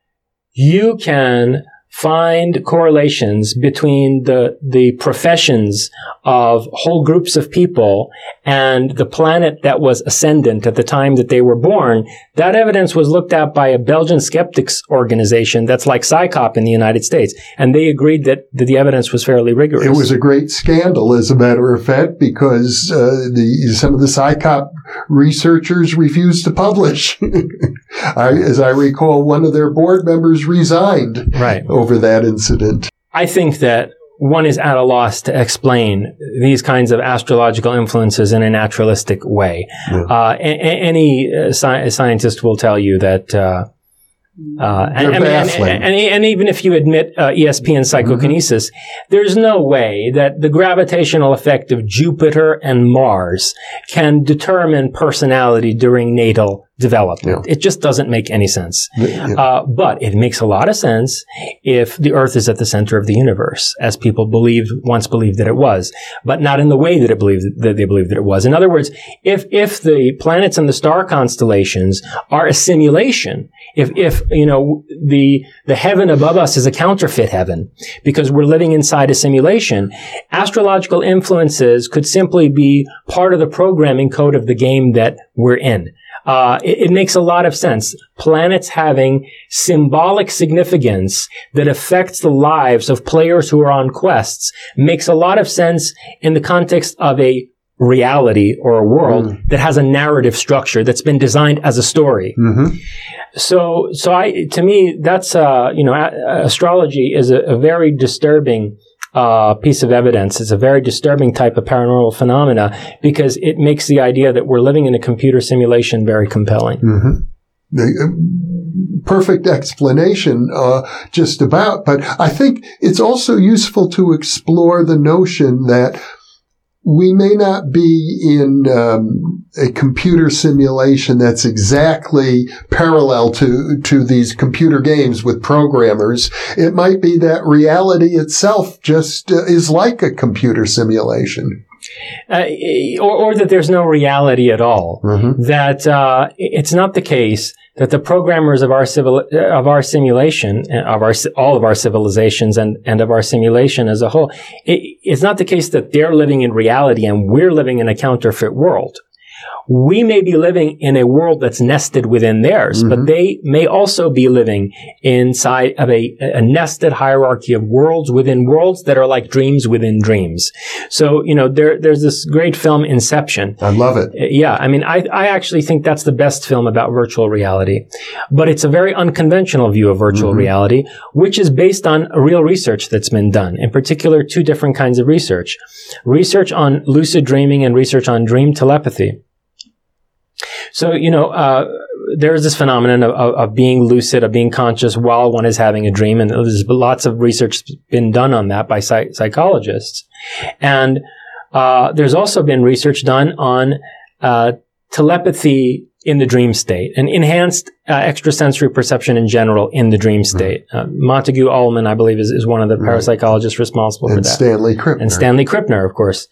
you can find correlations between the the professions of whole groups of people and the planet that was ascendant at the time that they were born, that evidence was looked at by a Belgian skeptics organization that's like CSICOP in the United States. And they agreed that, that the evidence was fairly rigorous. It was a great scandal, as a matter of fact, because uh, the, some of the CSICOP researchers refused to publish. I, as I recall, one of their board members resigned right. over that incident. I think that one is at a loss to explain these kinds of astrological influences in a naturalistic way. Yeah. Uh, a- a- any uh, sci- scientist will tell you that uh, uh, and, and, and, and, even if you admit uh, ESP and psychokinesis, mm-hmm. there's no way that the gravitational effect of Jupiter and Mars can determine personality during natal development. Yeah. It just doesn't make any sense. Yeah. Uh, but it makes a lot of sense if the Earth is at the center of the universe, as people believed once believed that it was, but not in the way that it believed that they believed that it was. In other words, if if the planets and the star constellations are a simulation, if if you know the the heaven above us is a counterfeit heaven because we're living inside a simulation, astrological influences could simply be part of the programming code of the game that we're in. Uh, it, it, makes a lot of sense. Planets having symbolic significance that affects the lives of players who are on quests makes a lot of sense in the context of a reality or a world mm. that has a narrative structure that's been designed as a story. Mm-hmm. So, so I, to me, that's, uh, you know, a- astrology is a, a very disturbing uh, piece of evidence. It's a very disturbing type of paranormal phenomena because it makes the idea that we're living in a computer simulation very compelling. Mm-hmm. the uh, perfect explanation, uh, just about. But I think it's also useful to explore the notion that we may not be in um, a computer simulation that's exactly parallel to to these computer games with programmers. It might be that reality itself just uh, is like a computer simulation. Uh, or, or, that there's no reality at all. Mm-hmm. That uh, it's not the case that the programmers of our civil of our simulation of our all of our civilizations and and of our simulation as a whole, it, it's not the case that they're living in reality and we're living in a counterfeit world we may be living in a world that's nested within theirs, mm-hmm. but they may also be living inside of a, a, nested hierarchy of worlds within worlds that are like dreams within dreams. So, you know, there, there's this great film, Inception. I love it. Uh, yeah. I mean, I, I actually think that's the best film about virtual reality, but it's a very unconventional view of virtual mm-hmm. reality, which is based on real research that's been done. In particular, two different kinds of research. Research on lucid dreaming and research on dream telepathy. So, you know, uh, there's this phenomenon of, of, of, being lucid, of being conscious while one is having a dream. And there's lots of research been done on that by psych- psychologists. And uh, there's also been research done on uh, telepathy in the dream state and enhanced uh, extrasensory perception in general in the dream mm-hmm. state. Uh, Montague Ullman, I believe, is, is one of the parapsychologists responsible and for that. Stanley Krippner. And Stanley Krippner, of course.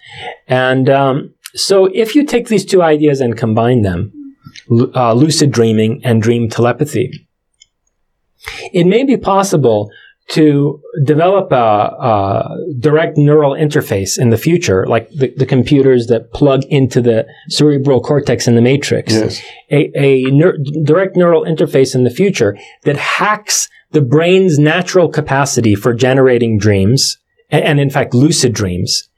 And um, so if you take these two ideas and combine them, uh, lucid dreaming and dream telepathy. It may be possible to develop a, a, direct neural interface in the future, like the, the, computers that plug into the cerebral cortex in the matrix. Yes. A, a ner- direct neural interface in the future that hacks the brain's natural capacity for generating dreams, and, and in fact, lucid dreams.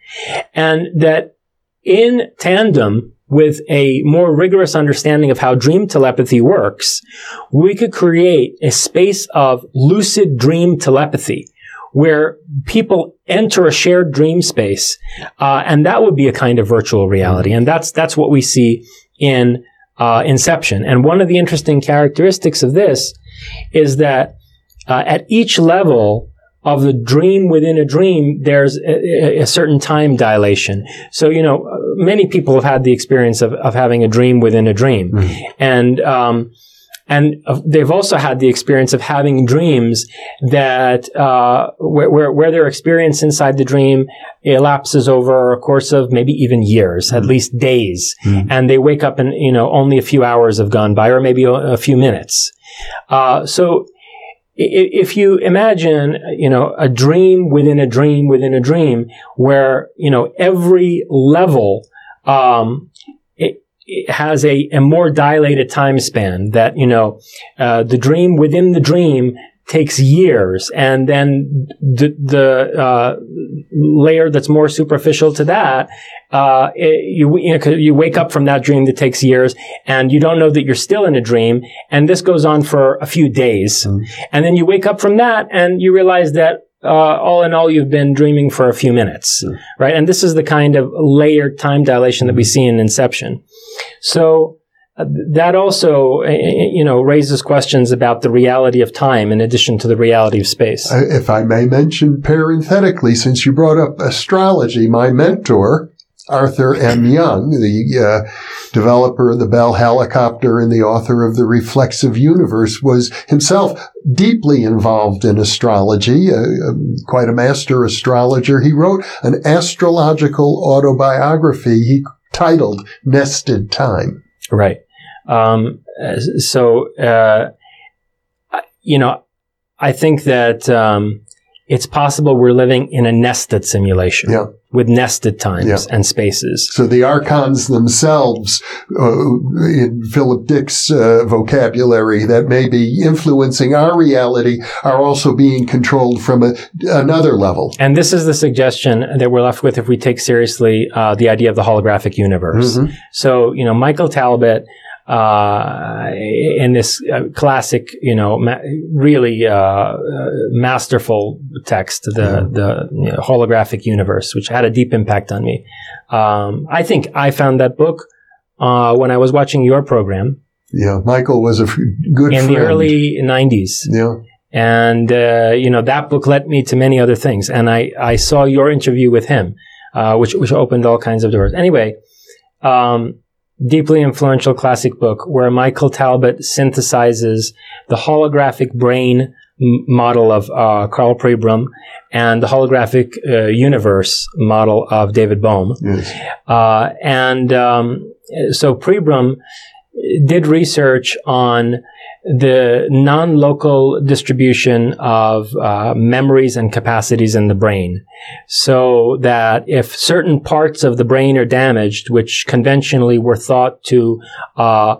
And that in tandem with a more rigorous understanding of how dream telepathy works, we could create a space of lucid dream telepathy where people enter a shared dream space, uh, and that would be a kind of virtual reality, and that's that's what we see in uh, Inception. And one of the interesting characteristics of this is that uh, at each level, of the dream within a dream, there's a, a, certain time dilation. So, you know, many people have had the experience of, of having a dream within a dream. Mm-hmm. And, um, and they've also had the experience of having dreams that uh, where, where, where their experience inside the dream elapses over a course of maybe even years, at least days, mm-hmm. and they wake up and you know only a few hours have gone by, or maybe a, a few minutes. Uh, so if you imagine, you know, a dream within a dream within a dream where, you know, every level, um, it, has a, a more dilated time span that, you know, uh, the dream within the dream takes years. And then the, the uh, layer that's more superficial to that uh, it, you, you, know, you wake up from that dream that takes years and you don't know that you're still in a dream and this goes on for a few days mm. and then you wake up from that and you realize that uh, all in all, you've been dreaming for a few minutes, mm. right? And this is the kind of layered time dilation that we see in Inception. So, uh, that also, uh, you know, raises questions about the reality of time in addition to the reality of space. If I may mention parenthetically, since you brought up astrology, my mentor, Arthur M. Young, the uh, developer of the Bell helicopter and the author of The Reflexive Universe, was himself deeply involved in astrology, uh, um, quite a master astrologer. He wrote an astrological autobiography he titled Nested Time. Right. Um, so, uh, you know, I think that um, it's possible we're living in a nested simulation. Yeah. With nested times yeah. and spaces. So the archons themselves, uh, in Philip Dick's uh, vocabulary, that may be influencing our reality, are also being controlled from a, another level. And this is the suggestion that we're left with if we take seriously uh, the idea of the holographic universe. Mm-hmm. So, you know, Michael Talbot uh, in this uh, classic, you know, ma- really uh, uh masterful text, the the you know, holographic universe, which had a deep impact on me. Um, I think I found that book uh, when I was watching your program. Yeah, Michael was a f- good in friend. the early 90s. Yeah. And, uh, you know, that book led me to many other things. And I, I saw your interview with him, uh, which, which opened all kinds of doors. Anyway, um, deeply influential classic book where Michael Talbot synthesizes the holographic brain m- model of uh, Karl Pribram and the holographic uh, universe model of David Bohm. Yes. Uh, and um, so Pribram did research on the non-local distribution of uh, memories and capacities in the brain. So that if certain parts of the brain are damaged which conventionally were thought to uh,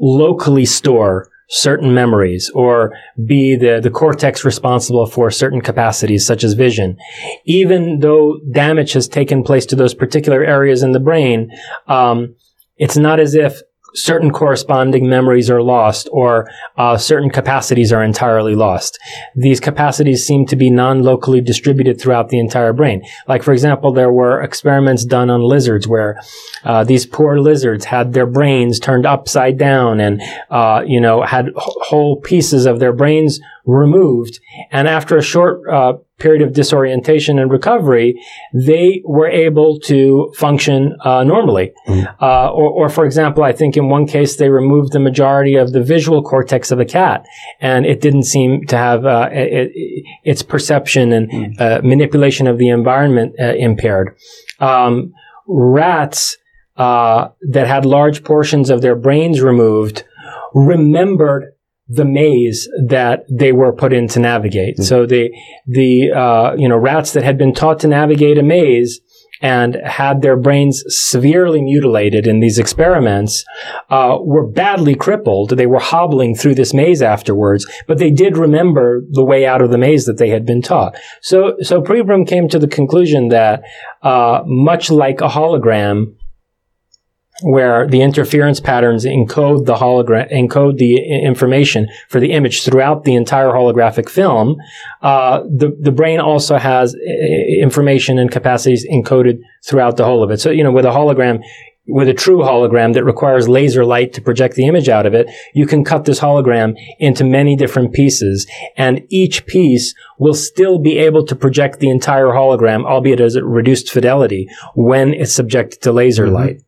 locally store certain memories or be the, the cortex responsible for certain capacities such as vision even though damage has taken place to those particular areas in the brain um, it's not as if certain corresponding memories are lost or uh, certain capacities are entirely lost. These capacities seem to be non-locally distributed throughout the entire brain. Like, for example, there were experiments done on lizards where uh, these poor lizards had their brains turned upside down and, uh, you know, had whole pieces of their brains removed. And after a short uh, period of disorientation and recovery, they were able to function uh, normally. Uh, or, or, for example, I think in one case they removed the majority of the visual cortex of a cat, and it didn't seem to have uh, it, it, its perception and uh, manipulation of the environment uh, impaired. Um, rats uh, that had large portions of their brains removed remembered the maze that they were put in to navigate. So the the uh, you know rats that had been taught to navigate a maze and had their brains severely mutilated in these experiments uh, were badly crippled. They were hobbling through this maze afterwards, but they did remember the way out of the maze that they had been taught. So so Pribram came to the conclusion that uh, much like a hologram where the interference patterns encode the hologram, encode the information for the image throughout the entire holographic film. Uh, the the brain also has information and capacities encoded throughout the whole of it. So you know, with a hologram. With a true hologram that requires laser light to project the image out of it, you can cut this hologram into many different pieces, and each piece will still be able to project the entire hologram, albeit as a reduced fidelity, when it's subjected to laser light.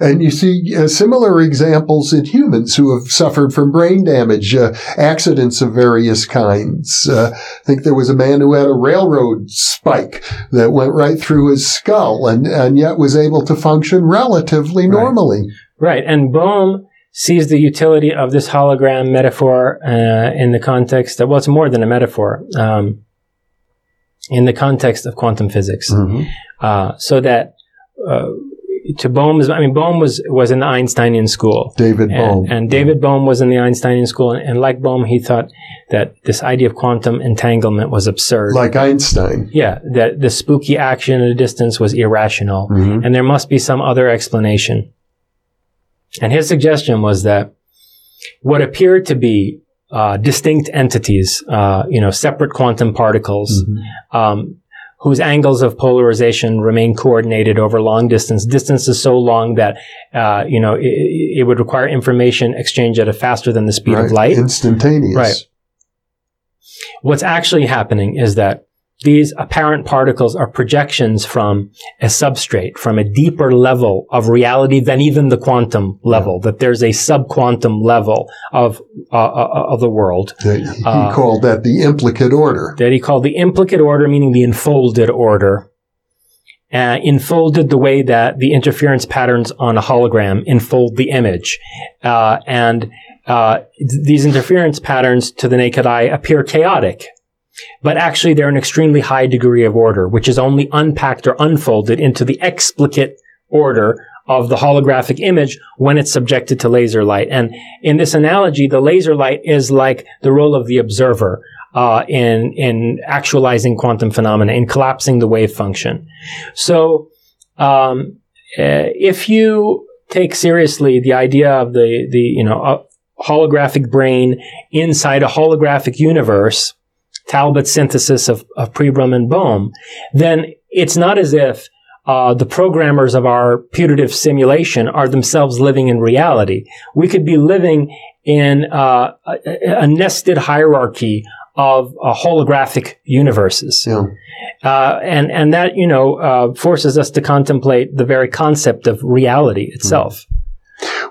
And you see uh, similar examples in humans who have suffered from brain damage, uh, accidents of various kinds. Uh, I think there was a man who had a railroad spike that went right through his skull and, and yet was able to function relatively normally. Right. And Bohm sees the utility of this hologram metaphor uh, in the context of, well, it's more than a metaphor, um, in the context of quantum physics. Uh, so that uh, to Bohm's, I mean, Bohm was, was in the Einsteinian school. David Bohm. And, and David Bohm was in the Einsteinian school, and, and like Bohm, he thought that this idea of quantum entanglement was absurd. like Einstein. yeah, that the spooky action at a distance was irrational, Mhm. and there must be some other explanation. And his suggestion was that what appeared to be uh, distinct entities, uh, you know, separate quantum particles, um, whose angles of polarization remain coordinated over long distance, distances so long that, uh, you know, it, it would require information exchange at a faster than the speed Right. of light. Instantaneous. Right. What's actually happening is that these apparent particles are projections from a substrate, from a deeper level of reality than even the quantum level, that there's a sub-quantum level of, uh, uh, of the world That he Uh, called that the implicate order. that he called the implicate order, meaning the enfolded order. Uh, enfolded the way that the interference patterns on a hologram enfold the image. Uh, and uh, th- these interference patterns to the naked eye appear chaotic. But actually, they're an extremely high degree of order, which is only unpacked or unfolded into the explicate order of the holographic image when it's subjected to laser light. And in this analogy, the laser light is like the role of the observer uh, in in actualizing quantum phenomena, in collapsing the wave function. So, um, uh, if you take seriously the idea of the the you know holographic brain inside a holographic universe, Talbot's synthesis of, of Pribram and Bohm, then it's not as if uh, the programmers of our putative simulation are themselves living in reality. We could be living in uh, a, a, nested hierarchy of uh, holographic universes. Yeah. Uh, and and that you know uh, forces us to contemplate the very concept of reality itself.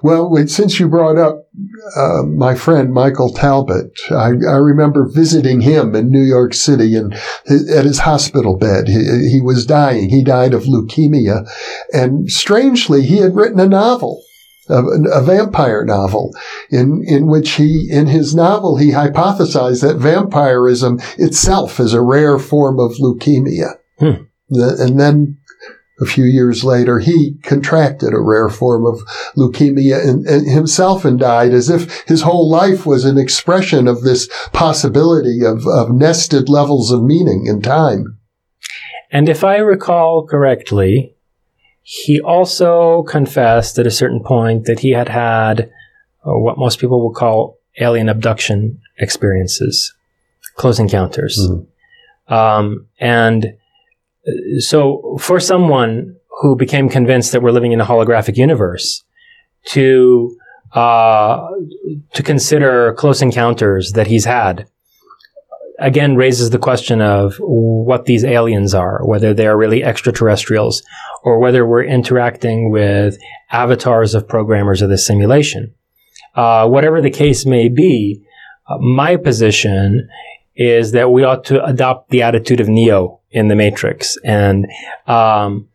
Well, since you brought up uh, my friend Michael Talbot, I, I, remember visiting him in New York City and at his hospital bed. He, he was dying. He died of leukemia, and strangely, he had written a novel a, a, vampire novel in, in which he, in his novel, he hypothesized that vampirism itself is a rare form of leukemia. Hmm. And then a few years later, he contracted a rare form of leukemia and, and himself and died as if his whole life was an expression of this possibility of, of nested levels of meaning in time. And if I recall correctly, he also confessed at a certain point that he had had uh, what most people would call alien abduction experiences, close encounters. Mm-hmm. Um, and so for someone who became convinced that we're living in a holographic universe to uh, to consider close encounters that he's had again raises the question of what these aliens are, whether they're really extraterrestrials or whether we're interacting with avatars of programmers of the simulation. Uh, whatever the case may be, uh, my position is that we ought to adopt the attitude of Neo in the Matrix and um,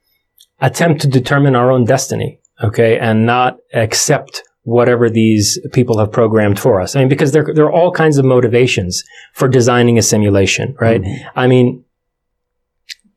attempt to determine our own destiny, okay, and not accept whatever these people have programmed for us. I mean, because there, there are all kinds of motivations for designing a simulation, right? Mm-hmm. I mean,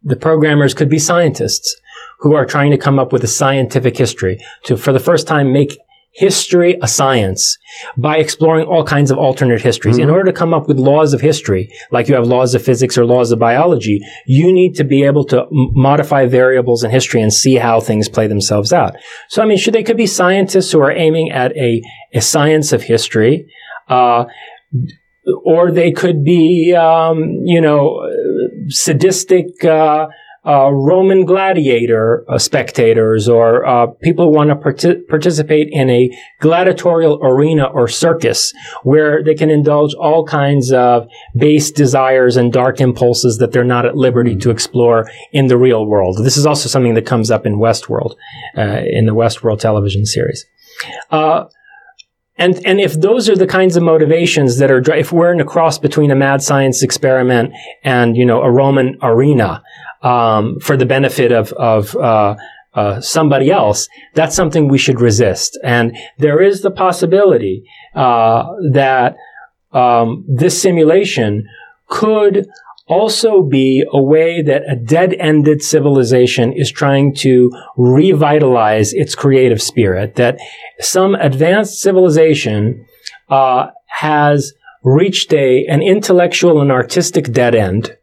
the programmers could be scientists who are trying to come up with a scientific history to, for the first time, make history a science by exploring all kinds of alternate histories. Mm-hmm. In order to come up with laws of history, like you have laws of physics or laws of biology, you need to be able to m- modify variables in history and see how things play themselves out. So, I mean, should they could be scientists who are aiming at a, a science of history, uh, or they could be, um, you know, sadistic, uh, uh, Roman gladiator uh, spectators or uh, people who want to part- participate in a gladiatorial arena or circus where they can indulge all kinds of base desires and dark impulses that they're not at liberty to explore in the real world. This is also something that comes up in Westworld, uh, in the Westworld television series. Uh, and, and if those are the kinds of motivations that are, if we're in a cross between a mad science experiment and, you know, a Roman arena, um, for the benefit of, of, uh, uh, somebody else, that's something we should resist. And there is the possibility, uh, that, um, this simulation could also be a way that a dead-ended civilization is trying to revitalize its creative spirit. That some advanced civilization uh, has reached a an intellectual and artistic dead end.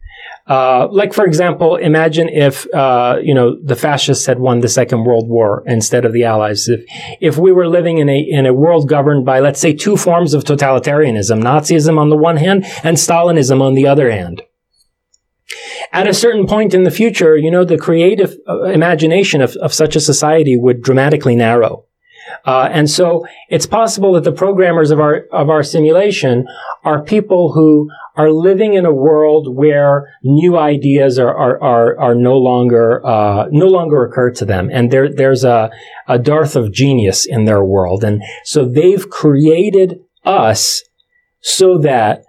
Uh, like for example, imagine if uh, you know the fascists had won the Second World War instead of the Allies. If if we were living in a in a world governed by let's say two forms of totalitarianism, Nazism on the one hand and Stalinism on the other hand, at a certain point in the future, you know, the creative uh, imagination of, of such a society would dramatically narrow. Uh, and so it's possible that the programmers of our of our simulation are people who are living in a world where new ideas are are are, are no longer uh, no longer occur to them, and there there's a a dearth of genius in their world, and so they've created us so that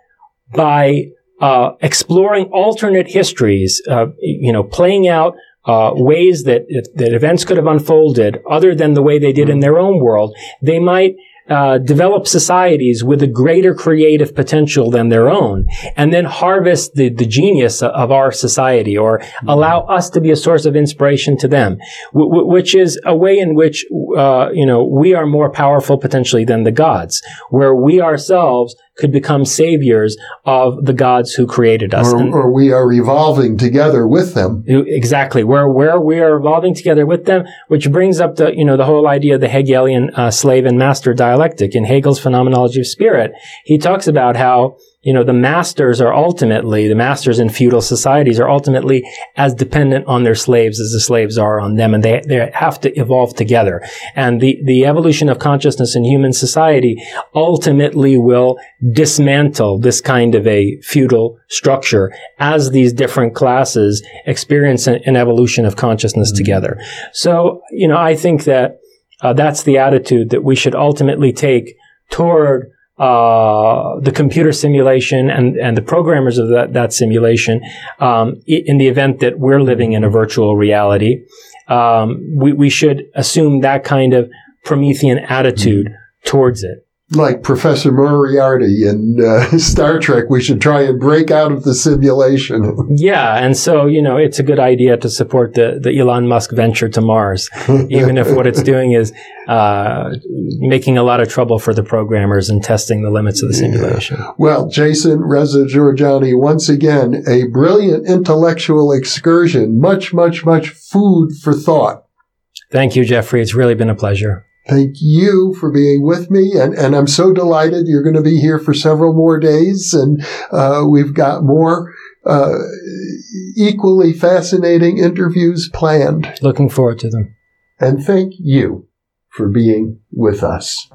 by uh, exploring alternate histories, uh, you know, playing out uh, ways that that events could have unfolded other than the way they did in their own world, they might uh, develop societies with a greater creative potential than their own, and then harvest the, the genius of our society, or mm-hmm. allow us to be a source of inspiration to them, w- w- which is a way in which uh, you know we are more powerful potentially than the gods, where we ourselves could become saviors of the gods who created us. Or, or, we are evolving together with them. Exactly. Where, where we are evolving together with them, which brings up the, you know, the whole idea of the Hegelian uh, slave and master dialectic in Hegel's Phenomenology of Spirit. He talks about how you know, the masters are ultimately, the masters in feudal societies are ultimately as dependent on their slaves as the slaves are on them. And they, they have to evolve together. And the, the evolution of consciousness in human society ultimately will dismantle this kind of a feudal structure as these different classes experience an, an evolution of consciousness mm-hmm. together. So, you know, I think that uh, that's the attitude that we should ultimately take toward uh, the computer simulation and, and the programmers of that, that simulation um, in the event that we're living in a virtual reality. Um, we, we should assume that kind of Promethean attitude mm-hmm. towards it like Professor Moriarty in uh, Star Trek, we should try and break out of the simulation. Yeah, and so you know it's a good idea to support the the Elon Musk venture to Mars, even if what it's doing is uh, making a lot of trouble for the programmers and testing the limits of the simulation. Yeah. Well, Jason Reza Jorjani, once again, a brilliant intellectual excursion. Much, much, much food for thought. Thank you, Jeffrey. It's really been a pleasure. Thank you for being with me. And, and I'm so delighted you're going to be here for several more days. And uh, we've got more uh, equally fascinating interviews planned. Looking forward to them. And thank you for being with us.